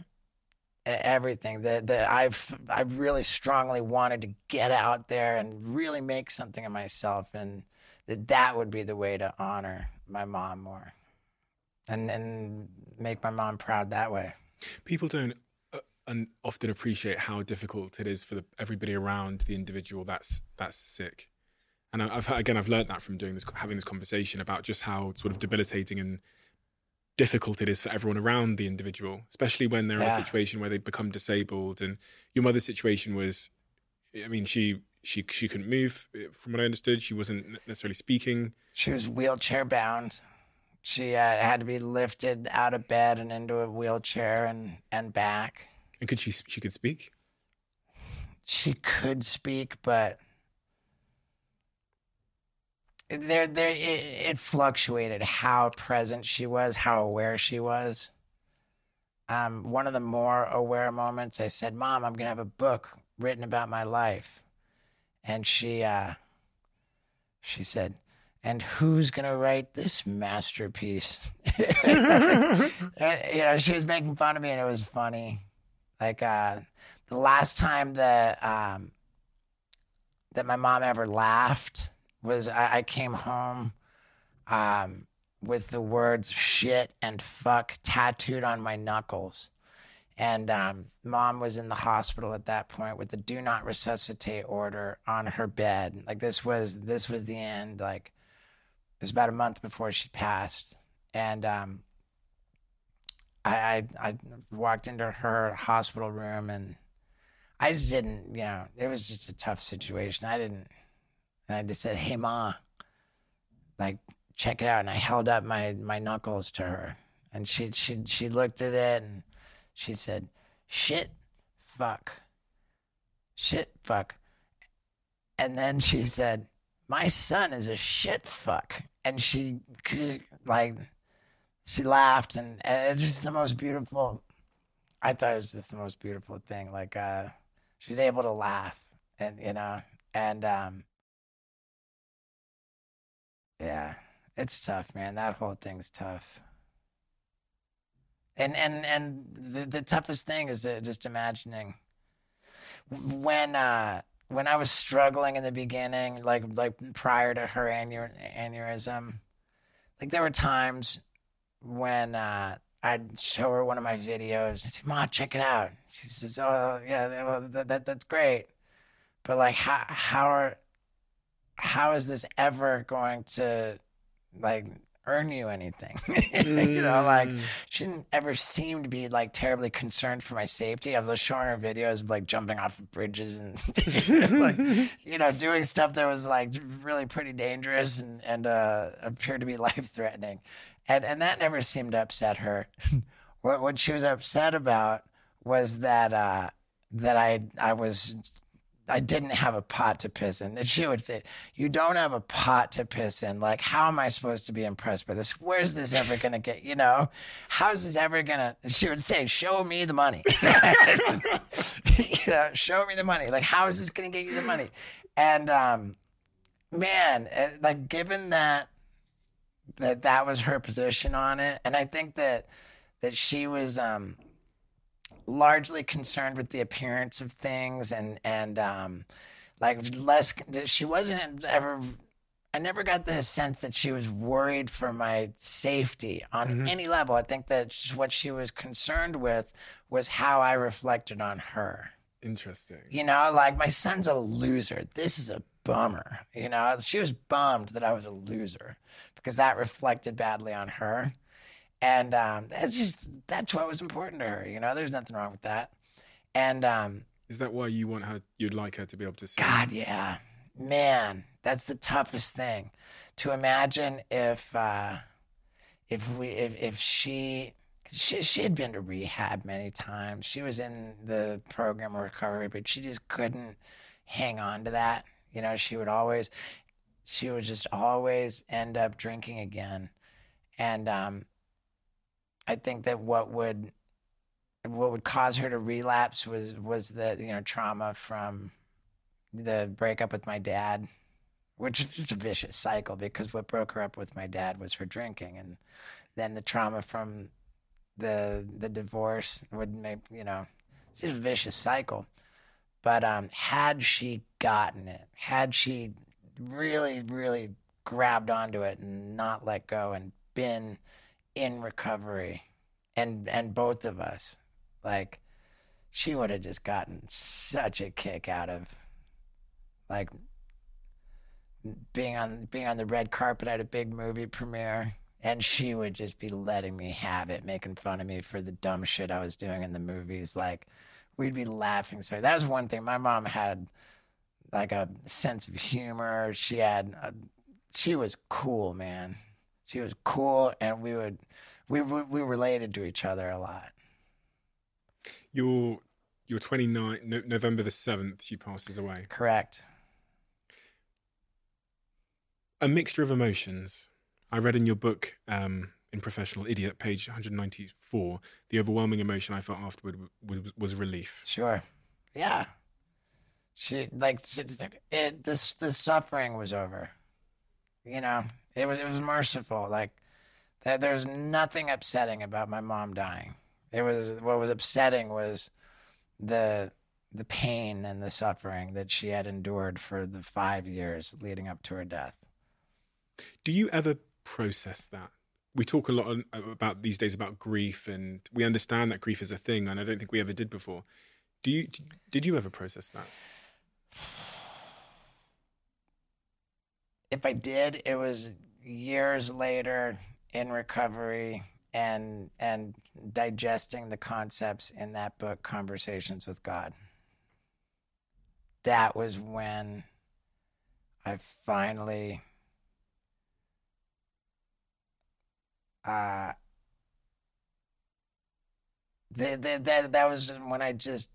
everything that that I've I've really strongly wanted to get out there and really make something of myself and that that would be the way to honor my mom more and and make my mom proud that way. people don't and often appreciate how difficult it is for the, everybody around the individual that's that's sick. And I've again I've learned that from doing this having this conversation about just how sort of debilitating and difficult it is for everyone around the individual, especially when they're in a situation where they become disabled. And your mother's situation was, I mean, she she she couldn't move. eh, From what I understood, she wasn't necessarily speaking. She was wheelchair bound. She uh, had to be lifted out of bed and into a wheelchair and and back. And could she she could speak? she could speak, but there, there, it, it fluctuated how present she was, how aware she was. Um, one of the more aware moments, I said, "Mom, I'm gonna have a book written about my life," and she, uh, she said, "And who's gonna write this masterpiece?" And, you know, she was making fun of me, and it was funny. Like uh, the last time that um, that my mom ever laughed was I, I came home um, with the words shit and fuck tattooed on my knuckles. And um, mom was in the hospital at that point with the do not resuscitate order on her bed. Like this was this was the end. Like it was about a month before she passed, and um, I, I I walked into her hospital room and I just didn't, you know, it was just a tough situation. I didn't, and I just said, "Hey, ma, like check it out," and I held up my my knuckles to her, and she she she looked at it and she said, "Shit, fuck, shit, fuck," and then she said, "My son is a shit fuck," and she like she laughed, and, and it's just the most beautiful. I thought it was just the most beautiful thing. Like uh, she was able to laugh, and you know, and um, yeah, it's tough, man. That whole thing's tough. And and and the, the toughest thing is uh, just imagining when uh when I was struggling in the beginning, like like prior to her aneur- aneurysm, like there were times when uh, I'd show her one of my videos and say, "Mom, check it out." She says, "Oh yeah, well, that, that that's great," but like how how are how is this ever going to like earn you anything? you know, like she didn't ever seem to be like terribly concerned for my safety. I was showing her videos of like jumping off of bridges and like you know doing stuff that was like really pretty dangerous and and uh, appeared to be life threatening, and and that never seemed to upset her. what what she was upset about was that uh, that I I was I didn't have a pot to piss in. And she would say, You don't have a pot to piss in. Like, how am I supposed to be impressed by this? Where's this ever to get, you know? How's this ever to, she would say, Show me the money. you know, show me the money. Like, how is this to get you the money? And, um, man, eh, like, given that, that that was her position on it, and I think that, that she was, um, largely concerned with the appearance of things and and um like less she wasn't ever I never got the sense that she was worried for my safety on any level. I think that what she was concerned with was how I reflected on her. Interesting. You know, like my son's a loser. This is a bummer. You know, she was bummed that I was a loser because that reflected badly on her. And um, that's just that's what was important to her. You know, there's nothing wrong with that. And um, Is that why you want her? You'd like her to be able to see? God, yeah, man, that's the toughest thing to imagine if uh, if we if if she. She, she had been to rehab many times. She was in the program of recovery, but she just couldn't hang on to that. You know, she would always, she would just always end up drinking again. And um, I think that what would what would cause her to relapse was was the you know trauma from the breakup with my dad, which is just a vicious cycle because what broke her up with my dad was her drinking, and then the trauma from the the divorce would make you know it's just a vicious cycle. But um, had she gotten it, had she really really grabbed onto it and not let go and been in recovery. And and both of us like she would have just gotten such a kick out of like being on being on the red carpet at a big movie premiere. And she would just be letting me have it making fun of me for the dumb shit I was doing in the movies. Like we'd be laughing so that was one thing. My mom had like a sense of humor she had a, she was cool man she was cool and we would we we, we related to each other a lot You're you're 29. No, November the seventh. She passes away. correct A mixture of emotions. I read in your book, um, in Professional Idiot, page 194, the overwhelming emotion I felt afterward was, was relief. Sure. Yeah. She like it. This the suffering was over. You know, it was it was merciful. Like there, there's nothing upsetting about my mom dying. It was what was upsetting was the the pain and the suffering that she had endured for the five years leading up to her death. Do you ever process that? We talk a lot on, about these days about grief, and we understand that grief is a thing, and I don't think we ever did before. Do you? Did you ever process that? If I did, it was years later in recovery and and digesting the concepts in that book, Conversations with God. That was when I finally uh the, that that was when I just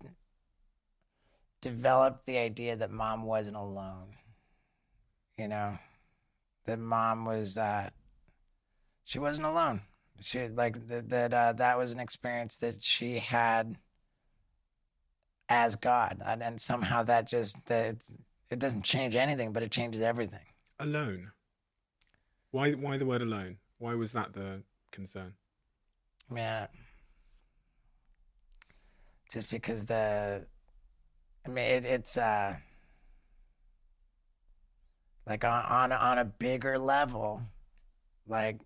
developed the idea that mom wasn't alone. You know, that mom was uh she wasn't alone. She like that that uh, that was an experience that she had as God, and, and somehow that just that it doesn't change anything, but it changes everything. Alone. Why? Why the word alone? Why was that the concern? Yeah. Just because the, I mean, it, it's uh, like on on on a bigger level, like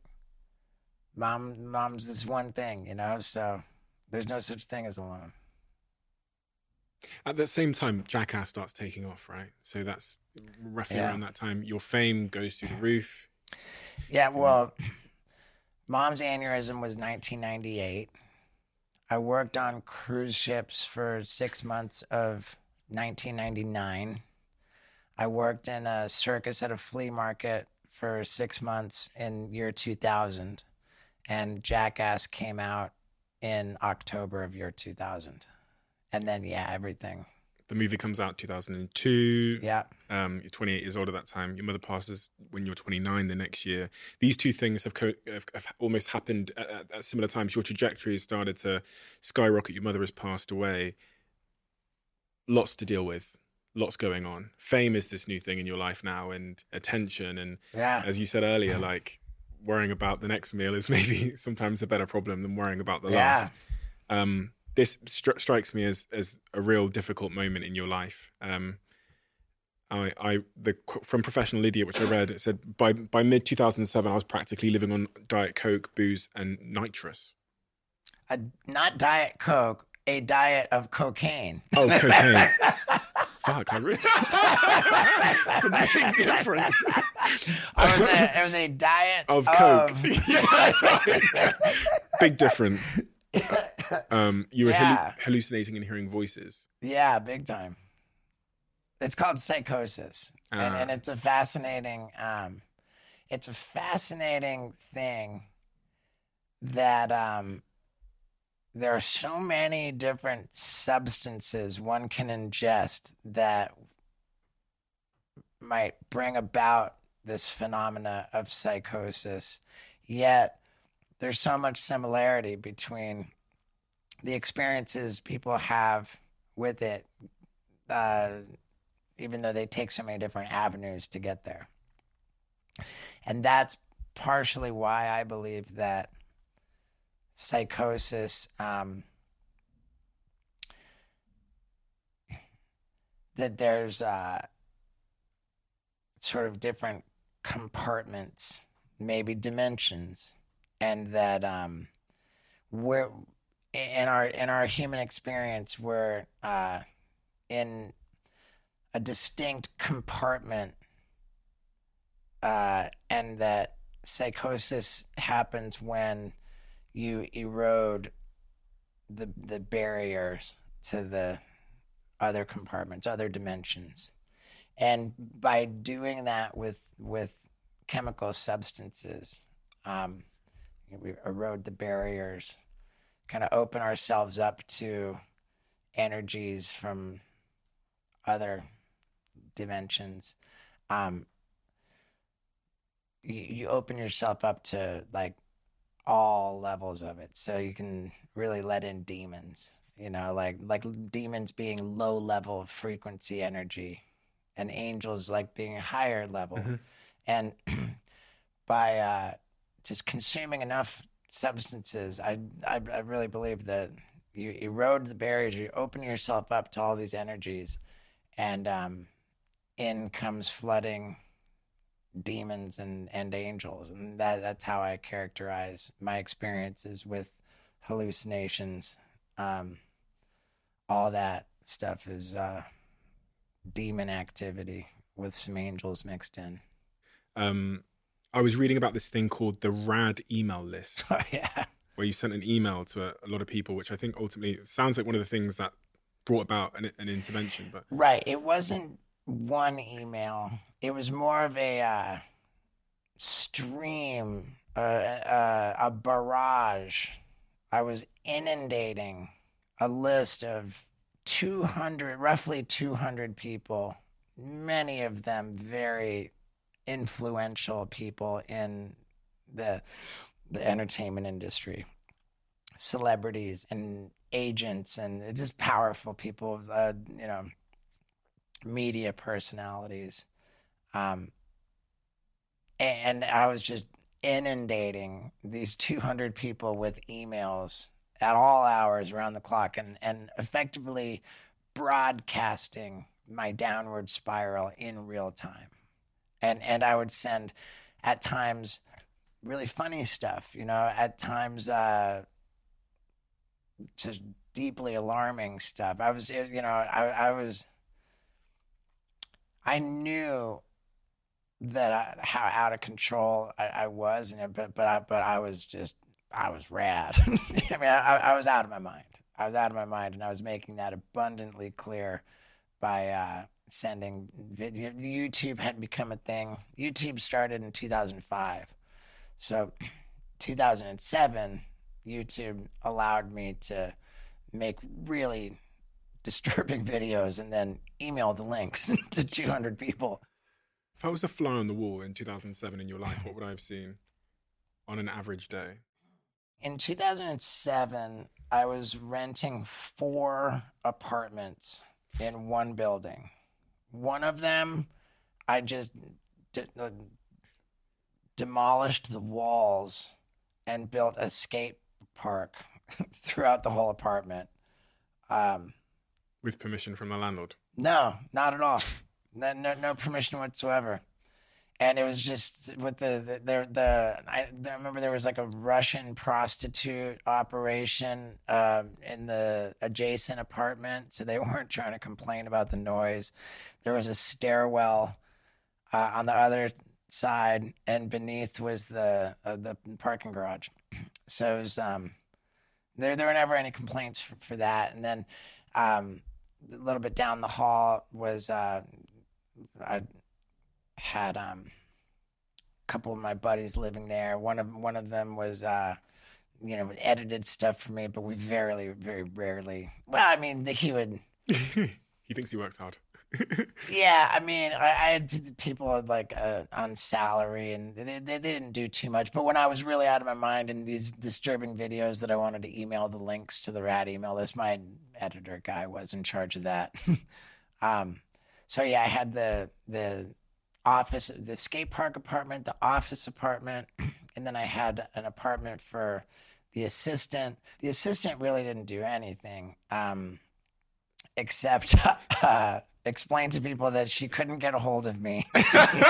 mom mom's this one thing, you know. So there's no such thing as alone. At the same time, Jackass starts taking off, right? So that's roughly Yeah. around that time. Your fame goes through the roof. Yeah, well, mom's aneurysm was 1998. I worked on cruise ships for six months of 1999. I worked in a circus at a flea market for six months in year 2000. And Jackass came out in October of year 2000. And then, yeah, everything. The movie comes out 2002. Yeah. Um, you're 28 years old at that time. Your mother passes when you're 29 the next year. These two things have, co- have, have almost happened at, at, at similar times. Your trajectory has started to skyrocket. Your mother has passed away. Lots to deal with. Lots going on. Fame is this new thing in your life now, and attention. And Yeah. as you said earlier, like worrying about the next meal is maybe sometimes a better problem than worrying about the Yeah. last. Um, this stri- strikes me as as a real difficult moment in your life. Um, I, I the from professional idiot which I read it said by by mid 2007 I was practically living on diet coke, booze, and nitrous. A, not Diet Coke, a diet of cocaine. Oh, cocaine. Fuck, I really. It's a big difference. I was a, it was a diet Of coke. of- Yeah. big difference. Um, you were Yeah. hallucinating and hearing voices. Yeah, big time. It's called psychosis, and, Ah. and it's a fascinating, um, it's a fascinating thing that um, there are so many different substances one can ingest that might bring about this phenomena of psychosis. Yet there's so much similarity between the experiences people have with it, uh, even though they take so many different avenues to get there. And that's partially why I believe that psychosis, um, that there's uh, sort of different compartments, maybe dimensions, and that um, we're in our in our human experience we're uh, in a distinct compartment, uh, and that psychosis happens when you erode the the barriers to the other compartments, other dimensions. And by doing that with with chemical substances, um, we erode the barriers, kind of open ourselves up to energies from other dimensions. Um, you, you open yourself up to like all levels of it, so you can really let in demons. You know, like like demons being low level frequency energy, and angels like being higher level. And by uh, just consuming enough substances, I, I I really believe that you erode the barriers, you open yourself up to all these energies, and um, in comes flooding demons and, and angels. And that, that's how I characterize my experiences with hallucinations. Um, all that stuff is uh, demon activity with some angels mixed in. Um, I was reading about this thing called the RAD email list, Oh, yeah. where you sent an email to a, a lot of people, which I think ultimately sounds like one of the things that brought about an, an intervention. But Right. It wasn't one email. It was more of a uh, stream, uh, uh, a barrage. I was inundating a list of 200, roughly 200 people, many of them very influential people in the the entertainment industry, celebrities and agents and just powerful people, uh, you know, media personalities. Um, and I was just inundating these 200 people with emails at all hours around the clock and, and effectively broadcasting my downward spiral in real time. And, and I would send at times really funny stuff, you know, at times uh, just deeply alarming stuff. I was, you know, I, I was, I knew that I, how out of control I, I was, and but but I but I was just I was rad. I mean, I, I was out of my mind. I was out of my mind, and I was making that abundantly clear by uh, sending video. YouTube had become a thing. YouTube started in 2005, so 2007, YouTube allowed me to make really disturbing videos and then email the links to 200 people. if I was a fly on the wall in 2007 in your life, what would I have seen on an average day? In 2007, I was renting four apartments in one building. One of them, I just de- uh, demolished the walls and built a skate park throughout the whole apartment. Um, With permission from the landlord. No, not at all. No, no, no permission whatsoever. And it was just with the the the, the I, I remember there was like a Russian prostitute operation um, in the adjacent apartment, so they weren't trying to complain about the noise. There was a stairwell uh, on the other side, and beneath was the uh, the parking garage. So it was um, there there were never any complaints for, for that. And then um, a little bit down the hall was uh, I had um, a couple of my buddies living there. One of one of them was uh, you know edited stuff for me, but we very very rarely. Well, I mean he would. he thinks he works hard. Yeah, I mean, I, I had people like uh, on salary, and they, they, didn't do too much. But when I was really out of my mind and these disturbing videos that I wanted to email the links to the rat email list, my editor guy was in charge of that. um, so yeah, I had the the office, the skate park apartment, the office apartment, and then I had an apartment for the assistant. The assistant really didn't do anything. Um, except uh, explain to people that she couldn't get a hold of me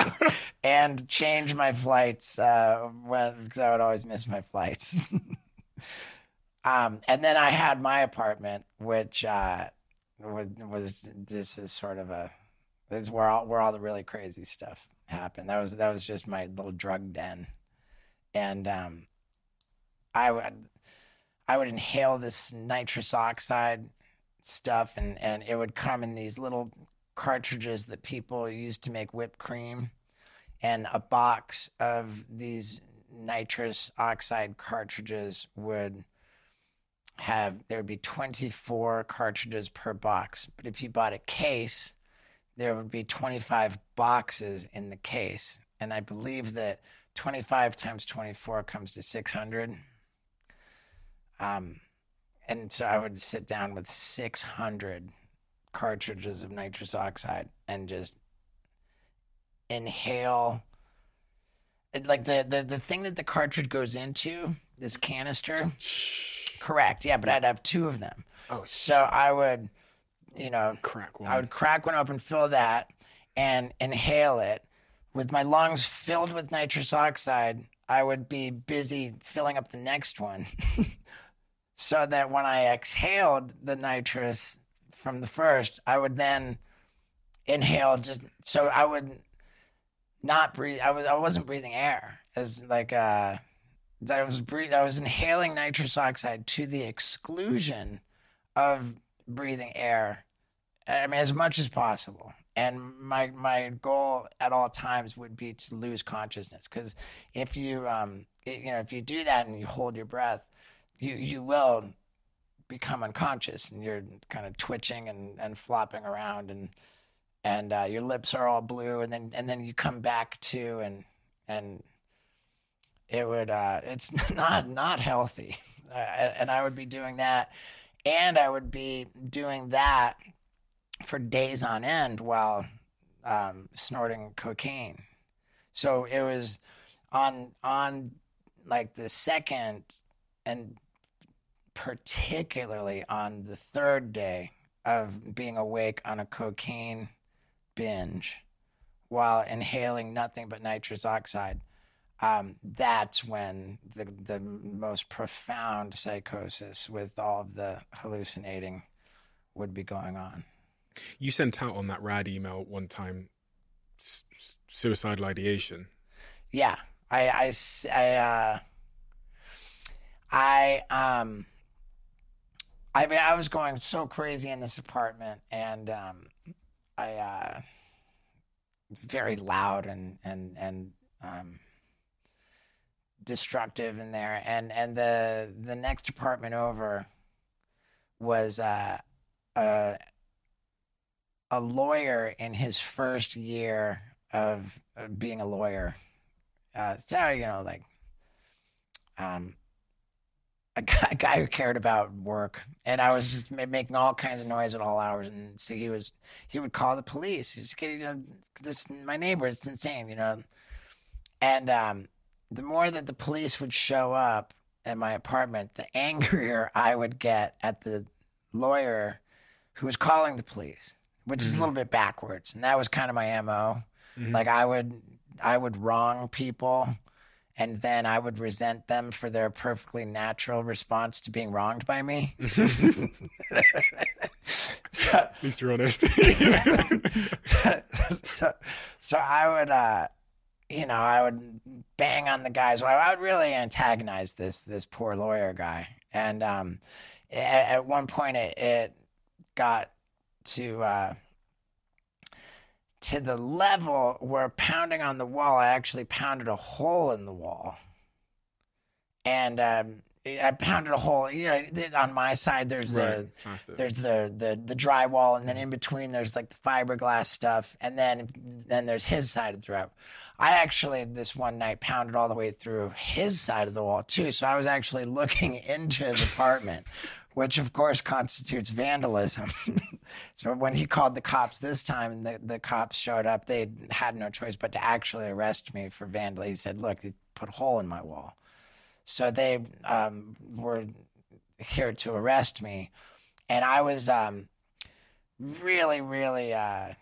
and change my flights uh, when because I would always miss my flights. um, and then I had my apartment, which uh, was, was this is sort of a this is where all where all the really crazy stuff happened. That was that was just my little drug den, and um, I would I would inhale this nitrous oxide stuff and and it would come in these little cartridges that people used to make whipped cream and a box of these nitrous oxide cartridges would have there would be 24 cartridges per box but if you bought a case there would be 25 boxes in the case and i believe that 25 times 24 comes to 600 um and so I would sit down with 600 cartridges of nitrous oxide and just inhale. It, like the, the, the thing that the cartridge goes into, this canister, Correct. Yeah, but I'd have two of them. Oh, so I would, you know, Crack one. I would crack one open, fill that, and inhale it. With my lungs filled with nitrous oxide, I would be busy filling up the next one, so that when I exhaled the nitrous from the first, I would then inhale just so I would not breathe. I was I wasn't breathing air as like uh I was breathing. I was inhaling nitrous oxide to the exclusion of breathing air. I mean, as much as possible. And my my goal at all times would be to lose consciousness because if you um it- you know if you do that and you hold your breath, you you will become unconscious and you're kind of twitching and, and flopping around and and uh, your lips are all blue and then and then you come back to and and it would uh, it's not not healthy. Uh, and I would be doing that and I would be doing that for days on end while um, snorting cocaine. So it was on on like the second and particularly on the third day of being awake on a cocaine binge while inhaling nothing but nitrous oxide, um, that's when the the most profound psychosis with all of the hallucinating would be going on. You sent out on that rad email one time s- suicidal ideation. Yeah, I I I, uh, I um I mean I was going so crazy in this apartment and um I uh very loud and and and um destructive in there. And and the the next apartment over was uh a a lawyer in his first year of uh, being a lawyer. Uh, so you know, like, um, a guy, a guy who cared about work, and I was just making all kinds of noise at all hours, and so he was, he would call the police. He's, you know, this my neighbor, it's insane, you know, and um, the more that the police would show up at my apartment, the angrier I would get at the lawyer who was calling the police, which is a little bit backwards, and that was kind of my mo. Like I would I would wrong people and then I would resent them for their perfectly natural response to being wronged by me. so, At least you're honest. so, so I would, uh, you know, I would bang on the guys. Well, I would really antagonize this this poor lawyer guy, and um, at, at one point it, it got to uh, to the level where pounding on the wall, I actually pounded a hole in the wall, and um, I pounded a hole. You know, on my side, there's the Right, plastic. there's the, the the drywall, and then in between there's like the fiberglass stuff, and then then there's his side of the rope. I actually this one night pounded all the way through his side of the wall too, so I was actually looking into his apartment, which of course constitutes vandalism. so when he called the cops this time, and the the cops showed up, they had no choice but to actually arrest me for vandalism. He said, "Look, you put a hole in my wall." So they um, were here to arrest me, and I was um, really, really uh,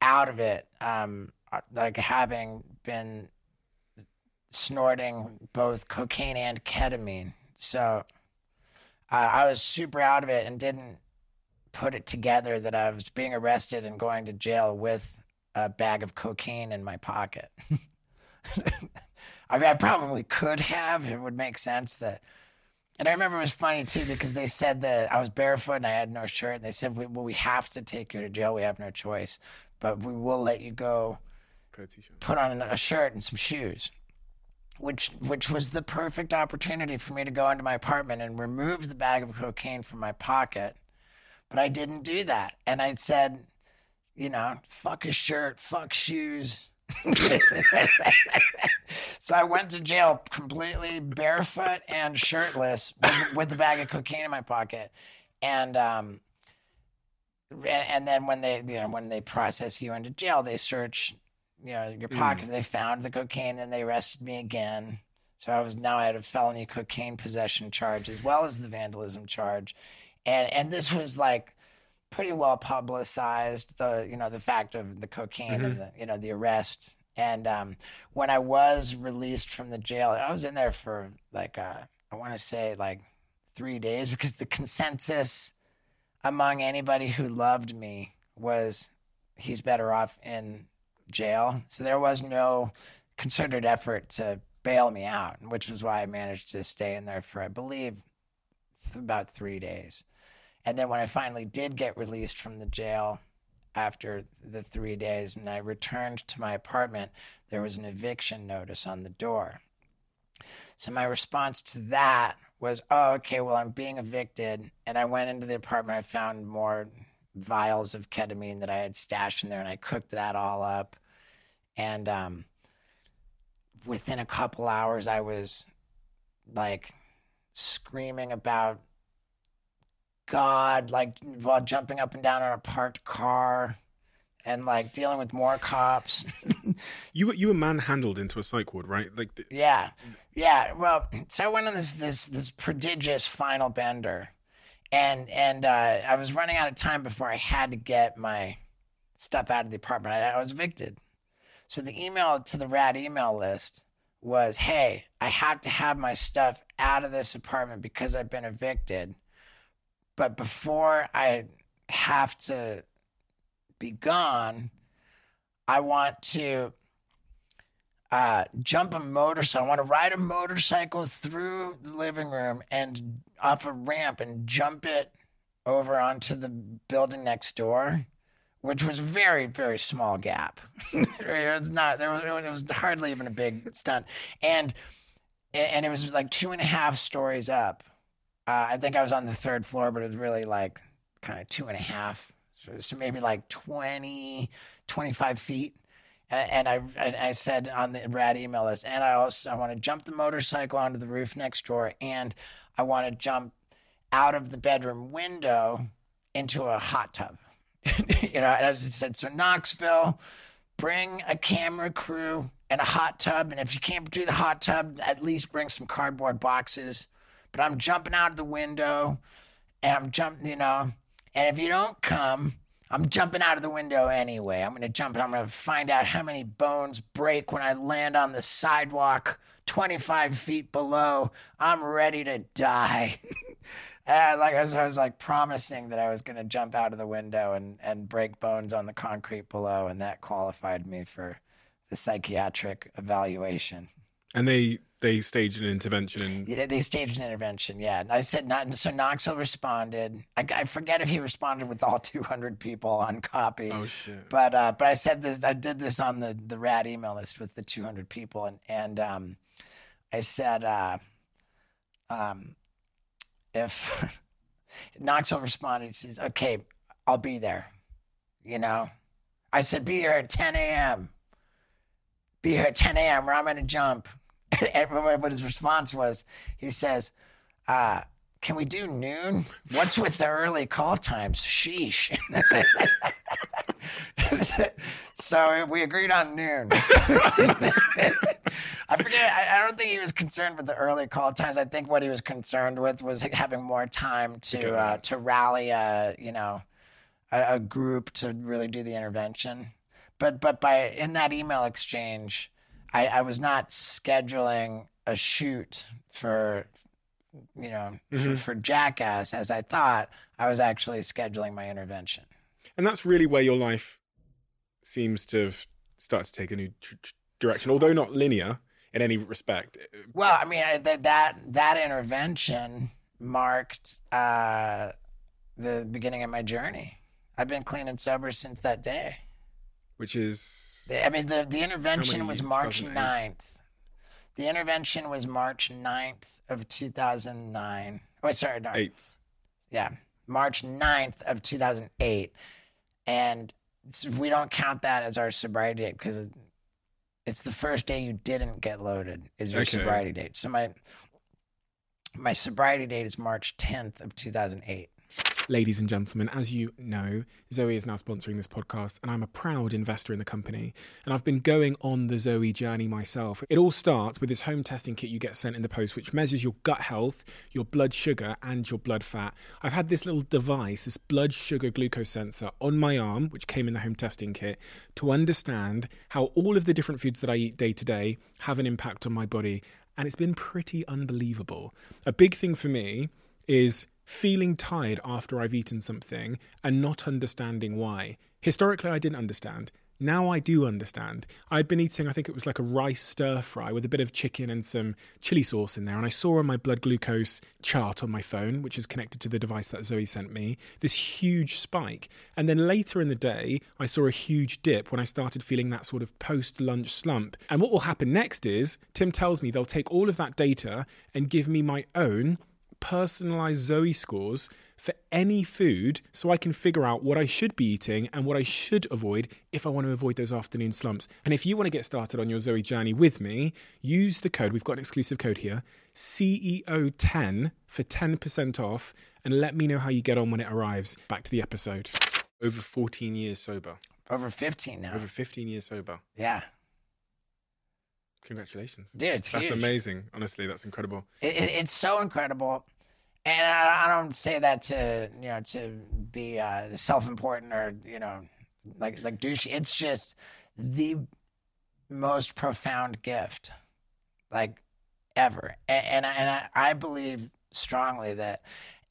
out of it. Um, like having been snorting both cocaine and ketamine, so uh, I was super out of it and didn't put it together that I was being arrested and going to jail with a bag of cocaine in my pocket. I mean, I probably could have. It would make sense that. And I remember it was funny too because they said that I was barefoot and I had no shirt. And they said, "We- "Well, we have to take you to jail. We have no choice, but we will let you go Put a t-shirt. put on a shirt and some shoes." Which which was the perfect opportunity for me to go into my apartment and remove the bag of cocaine from my pocket. But I didn't do that. And I said, you know, fuck a shirt, fuck shoes. so I went to jail completely barefoot and shirtless with, with the bag of cocaine in my pocket. And um and, then when they you know when they process you into jail, they search you know your pockets. They found the cocaine and they arrested me again. So I was now I had a felony cocaine possession charge as well as the vandalism charge, and and this was like pretty well publicized. The you know the fact of the cocaine and the you know the arrest. And um, when I was released from the jail, I was in there for like uh, I want to say like three days because the consensus among anybody who loved me was he's better off in jail. So there was no concerted effort to bail me out, which was why I managed to stay in there for, I believe, th- about three days. And then when I finally did get released from the jail after the three days and I returned to my apartment, there was an eviction notice on the door. So my response to that was, oh, okay, well, I'm being evicted. And I went into the apartment. I found more vials of ketamine that I had stashed in there, and I cooked that all up. And um, within a couple hours, I was like screaming about God, like while jumping up and down on a parked car and like dealing with more cops. You were you were manhandled into a psych ward, right? Like the, Yeah, yeah. Well, so I went on this this this prodigious final bender, and and uh, I was running out of time before I had to get my stuff out of the apartment. I, I was evicted, so the email to the rad email list was, "Hey, I have to have my stuff out of this apartment because I've been evicted, but before I have to be gone." I want to uh, jump a motorcycle. I want to ride a motorcycle through the living room and off a ramp and jump it over onto the building next door, which was very, very small gap. it was not, there was, it was hardly even a big stunt. And, and it was like two and a half stories up. Uh, I think I was on the third floor, but it was really like kind of two and a half. So, so maybe like 20, 25 feet. And, and I and I said on the rad email list, and I also I want to jump the motorcycle onto the roof next door, and I want to jump out of the bedroom window into a hot tub. you know, and I just said, so Knoxville, bring a camera crew and a hot tub, and if you can't do the hot tub, at least bring some cardboard boxes. But I'm jumping out of the window, and I'm jumping, you know, and if you don't come, I'm jumping out of the window anyway. I'm going to jump and I'm going to find out how many bones break when I land on the sidewalk 25 feet below. I'm ready to die. and uh, like I was, I was like promising that I was going to jump out of the window and, and break bones on the concrete below. And that qualified me for the psychiatric evaluation. and they they staged an intervention and Yeah, They staged an intervention, yeah. And I said, not, so Knoxville responded. I, I forget if he responded with all 200 people on copy. oh shit. But uh, but I said this. I did this on the the rad email list with the 200 people, and and um, I said, uh, um, if Knoxville responded, he says, "Okay, I'll be there." You know, I said, "Be here at 10 a.m. Be here at 10 a.m. Where I'm going to jump." his response was, he says, uh, "Can we do noon? What's with the early call times? Sheesh." so we agreed on noon. I forget. I, I don't think he was concerned with the early call times. I think what he was concerned with was having more time to uh, to rally a you know a, a group to really do the intervention. But but by in that email exchange, I, I was not scheduling a shoot for you know for, for Jackass as I thought. I was actually scheduling my intervention. And that's really where your life seems to have started to take a new tr- tr- direction, although not linear in any respect. Well, I mean, I, that that that intervention marked uh, the beginning of my journey. I've been clean and sober since that day. Which is I mean, the, the intervention was? March 2008? 9th. The intervention was March 9th of 2009. Oh, sorry, no. eight. Yeah, March 9th of 2008. And we don't count that as our sobriety date because it's the first day you didn't get loaded is your Okay. sobriety date. So my my sobriety date is March 10th of 2008. Ladies and gentlemen, as you know, Zoe is now sponsoring this podcast, and I'm a proud investor in the company. And I've been going on the Zoe journey myself. It all starts with this home testing kit you get sent in the post, which measures your gut health, your blood sugar, and your blood fat. I've had this little device, this blood sugar glucose sensor, on my arm, which came in the home testing kit, to understand how all of the different foods that I eat day to day have an impact on my body. And it's been pretty unbelievable. A big thing for me is feeling tired after I've eaten something and not understanding why. Historically, I didn't understand. Now I do understand. I'd been eating, I think it was like a rice stir fry with a bit of chicken and some chili sauce in there. And I saw on my blood glucose chart on my phone, which is connected to the device that Zoe sent me, this huge spike. And then later in the day, I saw a huge dip when I started feeling that sort of post lunch slump. And what will happen next is Tim tells me they'll take all of that data and give me my own personalized Zoe scores for any food so I can figure out what I should be eating and what I should avoid if I want to avoid those afternoon slumps. And if you want to get started on your Zoe journey with me, use the code. We've got an exclusive code here CEO10 for 10% off and let me know how you get on when it arrives. Back to the episode. Over 14 years sober. Over 15 now. Over 15 years sober. yeah. Congratulations. Dude, it's That's huge. amazing. Honestly, that's incredible. It, it, it's so incredible. And I, I don't say that to, you know, to be uh, self-important or, you know, like, like douchey. It's just the most profound gift, like ever. And, and, I, and I, I believe strongly that,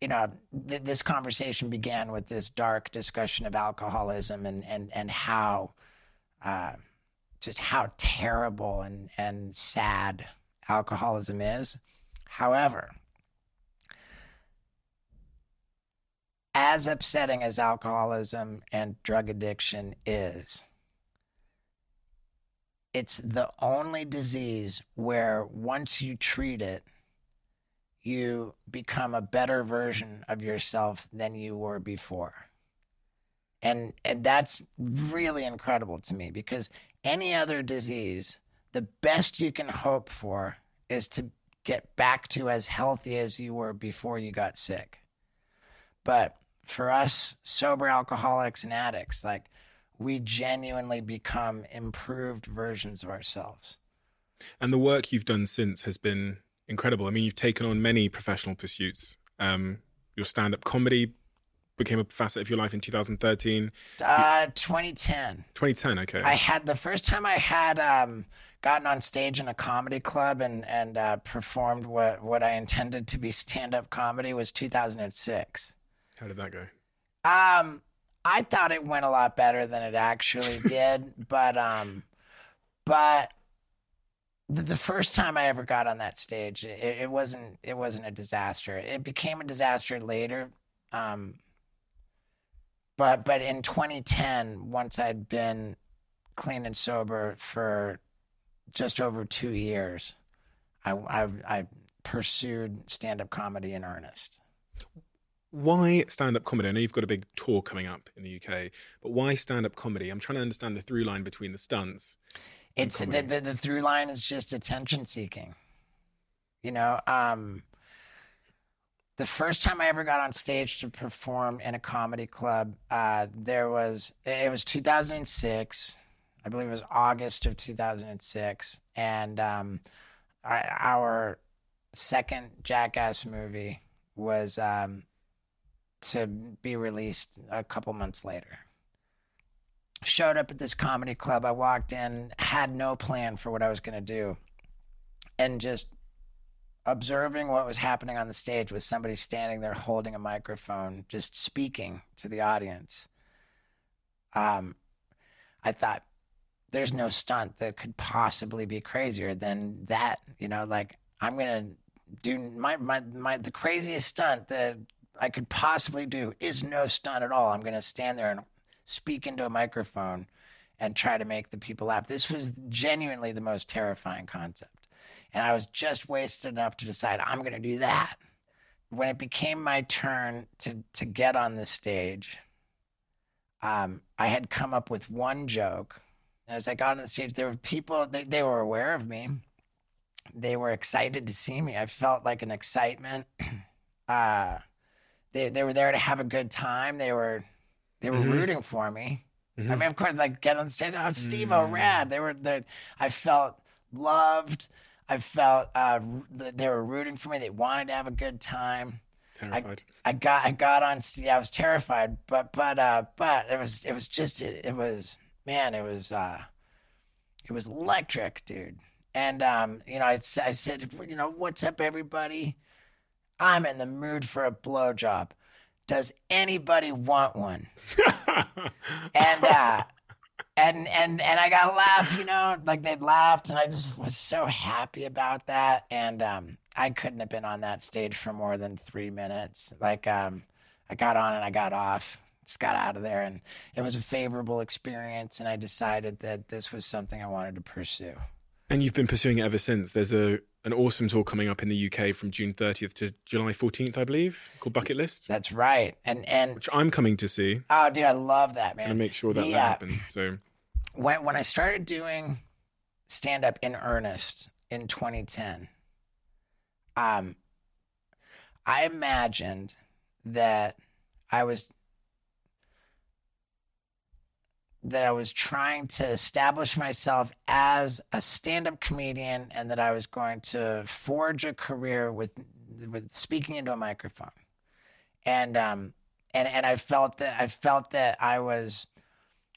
you know, th- this conversation began with this dark discussion of alcoholism and, and, and how, uh, just how terrible and, and sad alcoholism is. However, as upsetting as alcoholism and drug addiction is, it's the only disease where once you treat it, you become a better version of yourself than you were before. And and that's really incredible to me because any other disease, the best you can hope for is to get back to as healthy as you were before you got sick. But for us sober alcoholics and addicts, like we genuinely become improved versions of ourselves. And the work you've done since has been incredible. I mean, you've taken on many professional pursuits. Um, your stand up comedy became a facet of your life in 2013. Uh, 2010. 2010, okay. I had the first time I had um, gotten on stage in a comedy club and and uh, performed what what I intended to be stand up comedy was 2006. How did that go? Um, I thought it went a lot better than it actually did, but um, but the, the first time I ever got on that stage, it, it wasn't it wasn't a disaster. It became a disaster later. Um, but but in 2010, once I'd been clean and sober for just over two years, I I, I pursued stand up comedy in earnest. Why stand up comedy? I know you've got a big tour coming up in the UK, but why stand up comedy? I'm trying to understand the through line between the stunts. It's the, the the through line is just attention seeking. You know, um, the first time I ever got on stage to perform in a comedy club, uh, there was it was 2006. I believe it was August of 2006, and um, our, second Jackass movie was um, to be released a couple months later showed up at this comedy club. I walked in, had no plan for what I was going to do, and just observing what was happening on the stage with somebody standing there holding a microphone, just speaking to the audience. Um, I thought, there's no stunt that could possibly be crazier than that. You know, like I'm gonna do my my my the craziest stunt that I could possibly do is no stunt at all. I'm gonna stand there and speak into a microphone and try to make the people laugh. This was genuinely the most terrifying concept. And I was just wasted enough to decide I'm going to do that. When it became my turn to, to get on the stage, um, I had come up with one joke. And as I got on the stage, there were people, they, they were aware of me. They were excited to see me. I felt like an excitement. uh, they they were there to have a good time. They were they were rooting for me. I mean, of course, like get on the stage, oh, Steve, oh, rad. They were they I felt loved. I felt uh, they were rooting for me. They wanted to have a good time. Terrified. I got I got on st- yeah, I was terrified, but but uh but it was it was just it, it was man, it was uh it was electric, dude. And um you know, I said, you know, what's up everybody? I'm in the mood for a blowjob. Does anybody want one? and uh and and and I got a laugh, you know, like they laughed, and I just was so happy about that. And um, I couldn't have been on that stage for more than three minutes. Like um, I got on and I got off, just got out of there, and it was a favorable experience. And I decided that this was something I wanted to pursue. And you've been pursuing it ever since. There's a an awesome tour coming up in the UK from June 30th to July 14th, I believe, called Bucket List, That's right. And and which I'm coming to see. oh, dude, I love that man. And make sure that that uh, happens. So when when I started doing stand up in earnest in 2010, um, I imagined that I was that I was trying to establish myself as a stand-up comedian and that I was going to forge a career with with speaking into a microphone. And um and and I felt that I felt that I was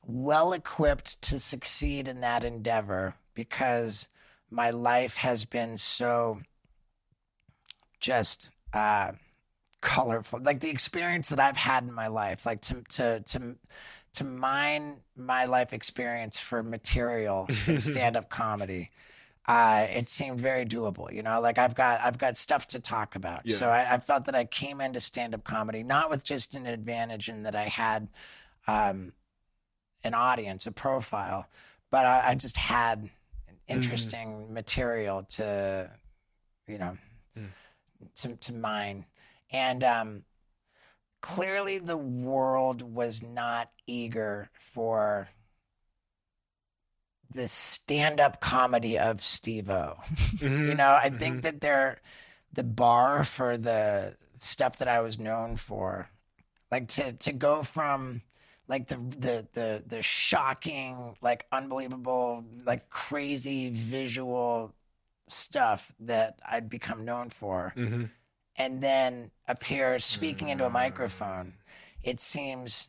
well equipped to succeed in that endeavor because my life has been so just uh, colorful. Like the experience that I've had in my life, like to to to to mine my life experience for material in stand-up comedy. Uh, it seemed very doable, you know. Like I've got, I've got stuff to talk about. So I, I felt that I came into stand-up comedy not with just an advantage in that I had, um, an audience, a profile, but I, I just had interesting mm. material to, you know, hmm. to to mine, and um, clearly the world was not eager for the stand-up comedy of Steve-O. you mm-hmm. know, I mm-hmm. think that they're the bar for the stuff that I was known for, like to to go from like the the the the shocking, like unbelievable, like crazy visual stuff that I'd become known for, and then appear speaking into a microphone. It seems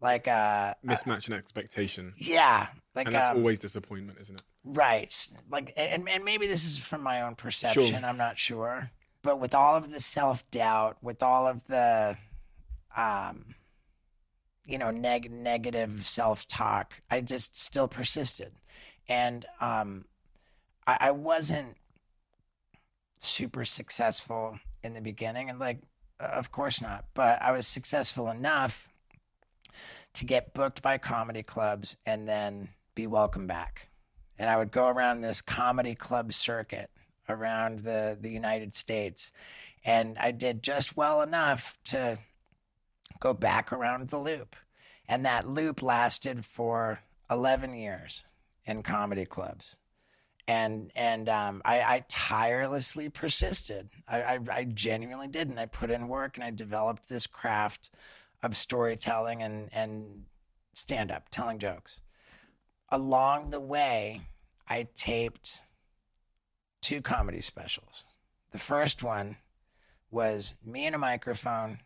like a mismatch and expectation. yeah, like And that's um, always disappointment, isn't it? Right. Like, and, and maybe this is from my own perception. Sure. I'm not sure. But with all of the self doubt, with all of the, um, you know, neg- negative self talk, I just still persisted. And um, I, I wasn't super successful in the beginning. And, like, of course not. But I was successful enough to get booked by comedy clubs and then be welcome back and I would go around this comedy club circuit around the, the United States. And I did just well enough to go back around the loop. And that loop lasted for 11 years in comedy clubs. And and um, I, I tirelessly persisted. I, I, I genuinely did. And I put in work and I developed this craft of storytelling and, and stand up, telling jokes along the way, I taped two comedy specials. The first one was me and a microphone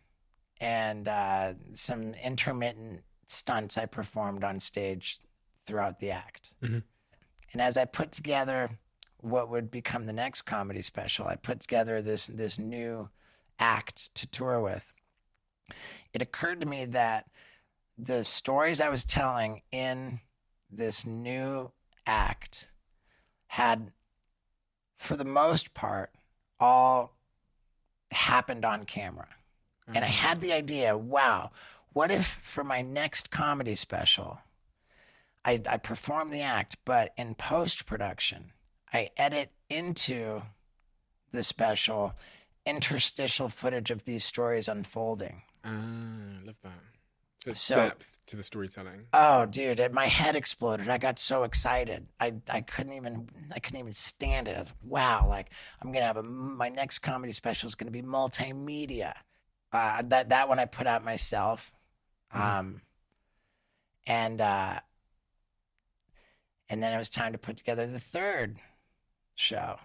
and uh, some intermittent stunts I performed on stage throughout the act. And as I put together what would become the next comedy special, I put together this this new act to tour with. It occurred to me that the stories I was telling in this new act had, for the most part, all happened on camera. And I had the idea wow, what if for my next comedy special, I, I perform the act, but in post production, I edit into the special interstitial footage of these stories unfolding. Ah, love that. So, So- depth to the storytelling. Oh, dude, my head exploded. I got so excited. I, I couldn't even I couldn't even stand it. I was, wow, like I'm gonna have a my next comedy special is gonna be multimedia, Uh, that that one I put out myself, um, and uh, and then it was time to put together the third show.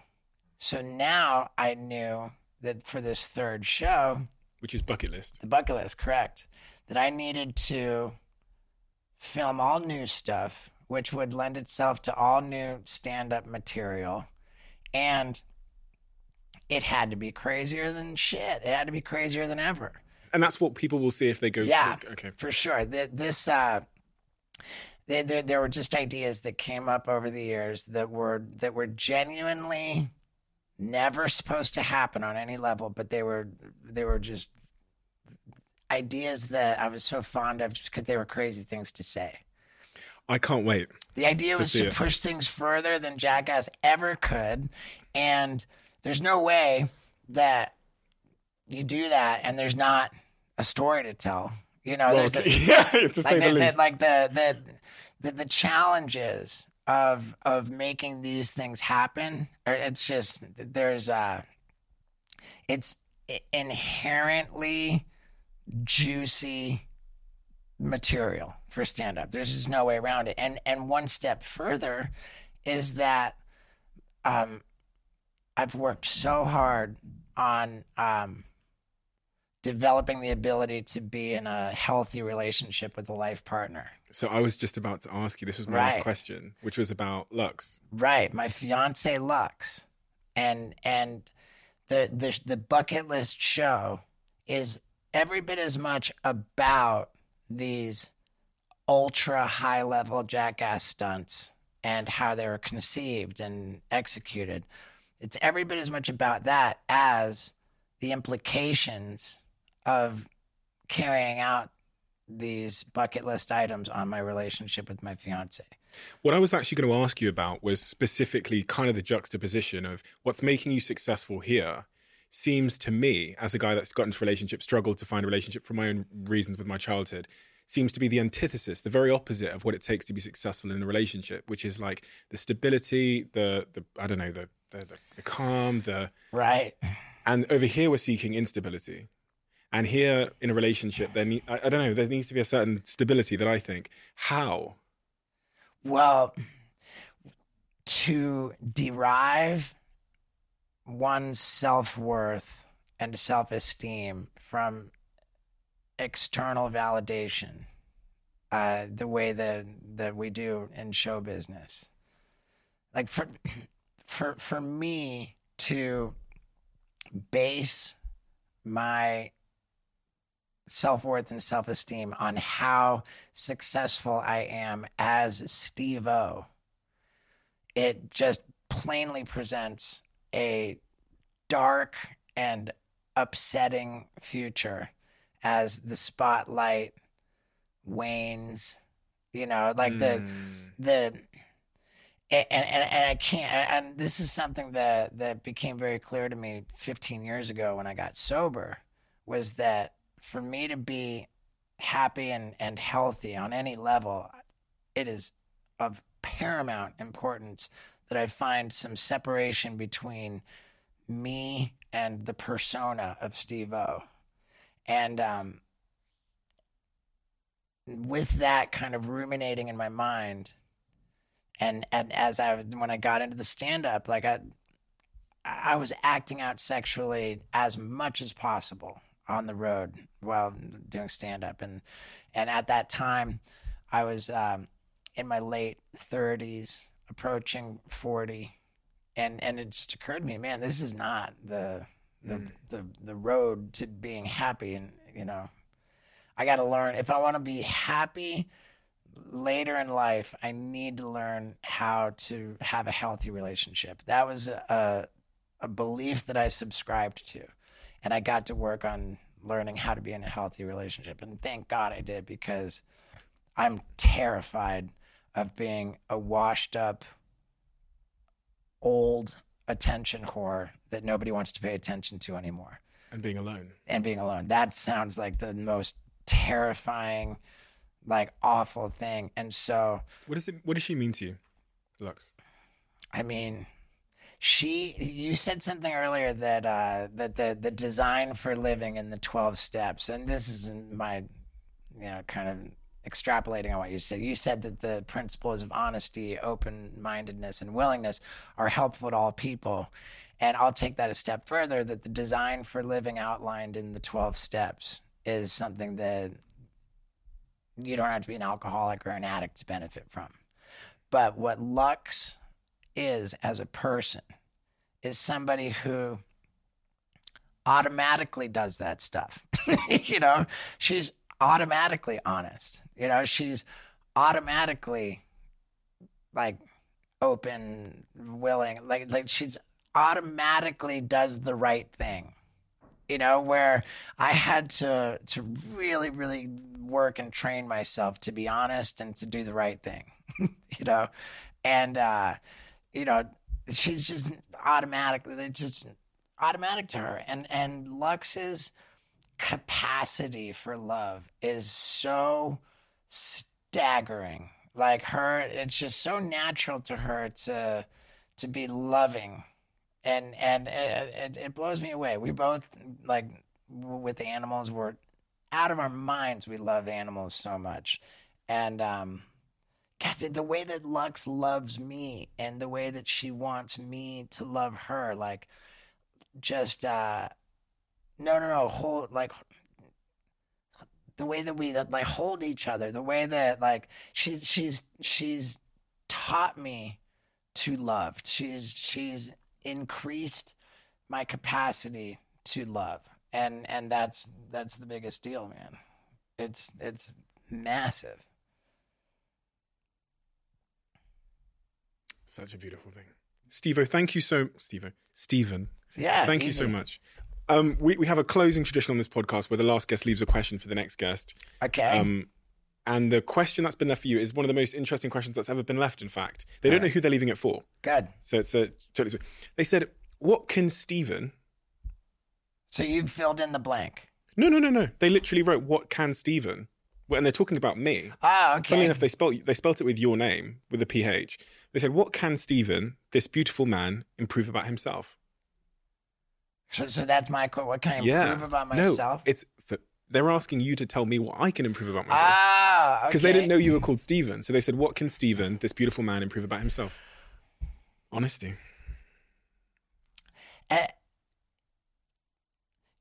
So now I knew that for this third show, Which is bucket list. the bucket list, correct, that I needed to film all new stuff, which would lend itself to all new stand up material. And it had to be crazier than shit. It had to be crazier than ever. And that's what people will see if they go. Yeah, Okay. for sure. Th- This, uh, there, there, there were just ideas that came up over the years that were that were genuinely never supposed to happen on any level, but they were they were just ideas that I was so fond of just because they were crazy things to say. I can't wait. The idea To was to it. push things further than Jackass ever could. And there's no way that you do that and there's not a story to tell. You know, Well, there's a, yeah, to like, the there's a, like the, the the the challenges of of making these things happen. It's just there's uh it's inherently juicy material for stand up. There's just no way around it. And and one step further is that um I've worked so hard on um developing the ability to be in a healthy relationship with a life partner. So I was just about to ask you. This was my last question, which was about Lux. Right, my fiance Lux, and and the the the bucket list show is every bit as much about these ultra high level jackass stunts and how they were conceived and executed. It's every bit as much about that as the implications of carrying out these bucket list items on my relationship with my fiance. What I was actually going to ask you about was specifically kind of the juxtaposition of what's making you successful here seems to me, as a guy that's gotten into relationships, struggled to find a relationship for my own reasons with my childhood, seems to be the antithesis, the very opposite of what it takes to be successful in a relationship, which is like the stability, the the I don't know, the the, the, the calm, the Right? and over here we're seeking instability. And here in a relationship, there ne- I, I don't know, there needs to be a certain stability that I think. How? Well, to derive one's self worth and self esteem from external validation, uh, the way that, that we do in show business. Like for, for, for me to base my self worth and self esteem on how successful I am as Steve-O, it just plainly presents a dark and upsetting future as the spotlight wanes. You know, like the hmm. the and, and and I can't and this is something that that became very clear to me 15 years ago when I got sober was that for me to be happy and, and healthy on any level, it is of paramount importance that I find some separation between me and the persona of Steve-O. And um, with that kind of ruminating in my mind, and and as I when I got into the stand up, like I I was acting out sexually as much as possible on the road while doing stand up and and at that time I was um, in my late 30s approaching 40 and and it just occurred to me man this is not the the the, the road to being happy. And you know I got to learn if I want to be happy later in life, I need to learn how to have a healthy relationship. That was a, a belief that I subscribed to. And I got to work on learning how to be in a healthy relationship. And thank God I did because I'm terrified of being a washed up, old attention whore that nobody wants to pay attention to anymore And being alone. and being alone. That sounds like the most terrifying, like awful thing. And so, What does it? What does she mean to you, Lux? I mean, she you said something earlier that uh that the the design for living in the 12 steps and this is my you know kind of extrapolating on what you said you said that the principles of honesty open-mindedness and willingness are helpful to all people and i'll take that a step further that the design for living outlined in the 12 steps is something that you don't have to be an alcoholic or an addict to benefit from but what lux is as a person is somebody who automatically does that stuff. you know, she's automatically honest. You know, she's automatically like open, willing, like like she's automatically does the right thing. You know, where I had to to really, really work and train myself to be honest and to do the right thing. you know, and uh, you know, she's just automatically it's just automatic to her. And and Lux's capacity for love is so staggering. Like her, it's just so natural to her to to be loving, and and it, it, blows me away. We both like with animals. We're out of our minds. We love animals so much, and um, God, the way that Lux loves me and the way that she wants me to love her, like just uh no no no hold like the way that we like hold each other, the way that like she's she's she's taught me to love. She's she's increased my capacity to love. And and that's that's the biggest deal, man. It's it's massive. Such a beautiful thing. Steve-O, thank you so Steve-O. Stephen. Yeah. Thank you so much. Um, we, we have a closing tradition on this podcast where the last guest leaves a question for the next guest. Okay. Um, and the question that's been left for you is one of the most interesting questions that's ever been left, in fact. They don't know who they're leaving it for. Good. So it's a totally sweet. They said, What can Stephen So you've filled in the blank. No, no, no, no. They literally wrote "What can Stephen?" Well, and they're talking about me. Ah, okay. Funnily enough, they spelt they spelt it with your name with a ph. They said, "What can Stephen, this beautiful man, improve about himself?" So, so that's my quote. What can I improve yeah, about no, myself? it's for, they're asking you to tell me what I can improve about myself ah, because okay. they didn't know you were called Stephen. So they said, "What can Stephen, this beautiful man, improve about himself?" Honesty. Eh,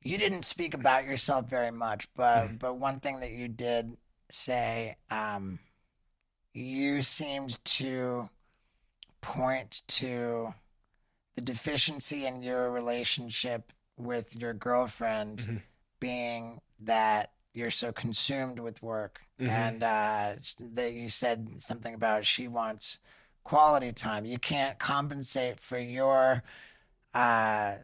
you didn't speak about yourself very much, but Mm-hmm. but one thing that you did say, um, you seemed to point to the deficiency in your relationship with your girlfriend Mm-hmm. being that you're so consumed with work, Mm-hmm. and uh, that you said something about she wants quality time. You can't compensate for your uh,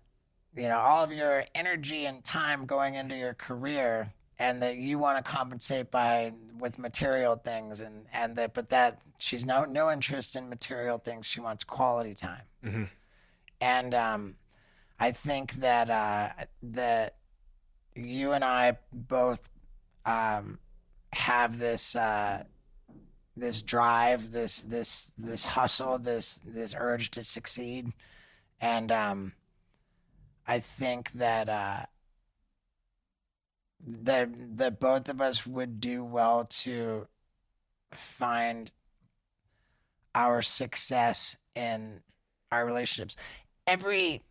you know, all of your energy and time going into your career and that you want to compensate by with material things and and that but that she's no no interest in material things she wants quality time and um i think that uh that you and i both um have this uh this drive this this this hustle this this urge to succeed and um I think that uh, that that both of us would do well to find our success in our relationships. Every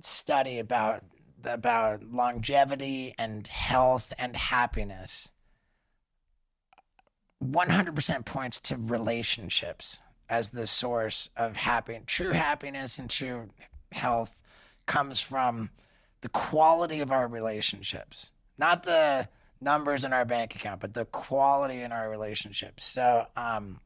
study about about longevity and health and happiness 100% points to relationships as the source of happy true happiness and true health comes from the quality of our relationships, not the numbers in our bank account, but the quality in our relationships. So, um,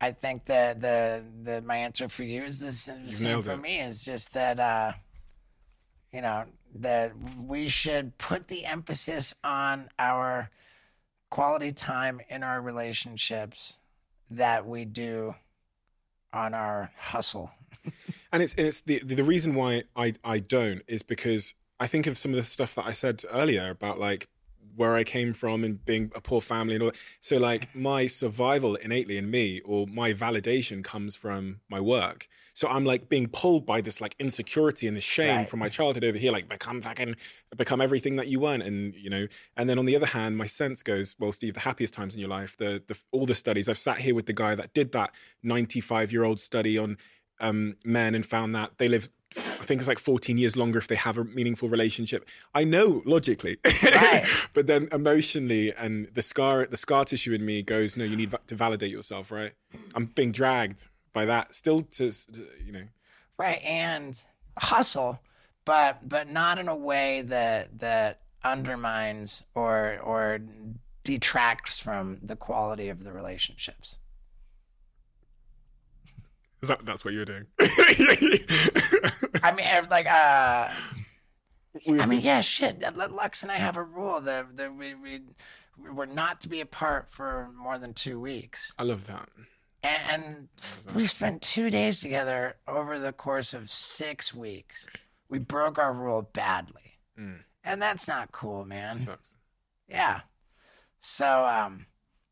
I think that the the my answer for you is the same for it. me is just that uh, you know that we should put the emphasis on our quality time in our relationships that we do on our hustle. And it's and it's the the reason why I I don't is because I think of some of the stuff that I said earlier about like where I came from and being a poor family and all. So like my survival innately in me or my validation comes from my work. So I'm like being pulled by this like insecurity and this shame Right. from my childhood over here, like become fucking become everything that you weren't, and you know. And then on the other hand, my sense goes, well, Steve, the happiest times in your life, the the all the studies I've sat here with the guy that did that 95 year old study on um, men and found that they live. I think it's like 14 years longer if they have a meaningful relationship. I know logically, Right. but then emotionally and the scar, the scar tissue in me goes, no, you need to validate yourself, right? I'm being dragged by that still to, to you know, right and hustle but but not in a way that that undermines or or detracts from the quality of the relationships is that that's what you were doing? i mean if, like uh i mean yeah shit lux and i have a rule that, that we, we we're not to be apart for more than two weeks I love that. and we spent two days together over the course of six weeks. We broke our rule badly, and that's not cool, man. Sucks. Yeah. So, um,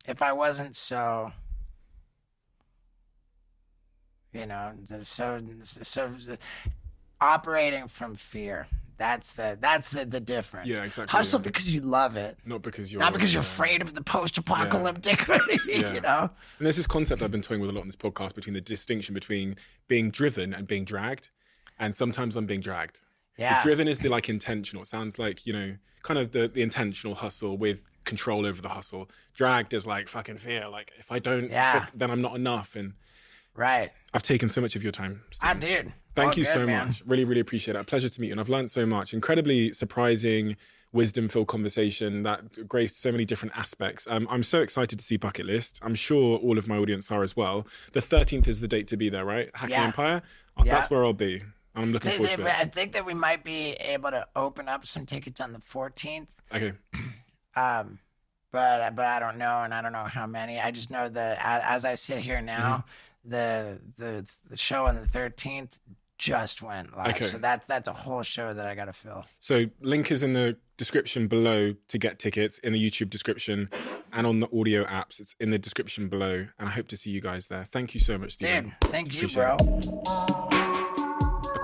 if I wasn't so, you know, so so operating from fear. That's the that's the the difference. Yeah, exactly, Hustle yeah. because you love it, Not because you're not because you're yeah. afraid of the post-apocalyptic. Yeah. You know. And there's this concept I've been toying with a lot in this podcast between the distinction between being driven and being dragged. And sometimes I'm being dragged. Yeah. The driven is the like intentional. It sounds like, you know, kind of the, the intentional hustle with control over the hustle. Dragged is like fucking fear. Like if I don't, Yeah. then I'm not enough. And Right. I've taken so much of your time. I did. Thank All you good, so man. much. Really, really appreciate it. A pleasure to meet you. And I've learned so much. Incredibly surprising, wisdom filled conversation that graced so many different aspects. Um, I'm so excited to see Bucket List. I'm sure all of my audience are as well. The 13th is the date to be there, right? Hackney Yeah. Empire? Yeah. That's where I'll be. I'm looking They- forward they- to it. I think that we might be able to open up some tickets on the 14th, Okay. um, but but I don't know, and I don't know how many. I just know that as, as I sit here now, Mm-hmm. The the the show on the 13th just went live, Okay. so that's that's a whole show that I got to fill. So link is in the description below to get tickets in the YouTube description and on the audio apps. It's in the description below. And I hope to see you guys there. Thank you so much, Stephen. Dude, thank you, Appreciate bro. A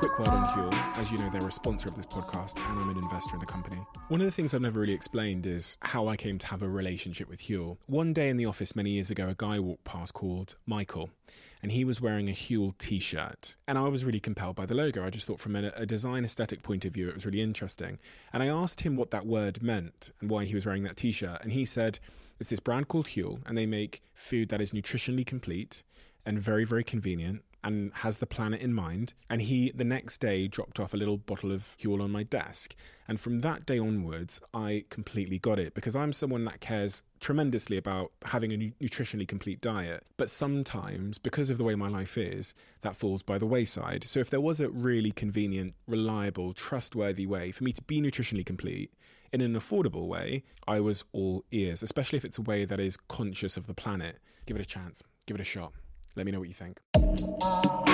quick word on Huel. As you know, they're a sponsor of this podcast, and I'm an investor in the company. One of the things I've never really explained is how I came to have a relationship with Huel. One day in the office many years ago, a guy walked past called Michael, and he was wearing a Huel t shirt. And I was really compelled by the logo. I just thought, from a, a design aesthetic point of view, it was really interesting. And I asked him what that word meant and why he was wearing that t shirt. And he said, it's this brand called Huel, and they make food that is nutritionally complete and very, very convenient and has the planet in mind. And he, the next day, dropped off a little bottle of Huel on my desk. And from that day onwards, I completely got it because I'm someone that cares tremendously about having a nutritionally complete diet. But sometimes, because of the way my life is, that falls by the wayside. So if there was a really convenient, reliable, trustworthy way for me to be nutritionally complete, in an affordable way, I was all ears, especially if it's a way that is conscious of the planet. Give it a chance, give it a shot. Let me know what you think.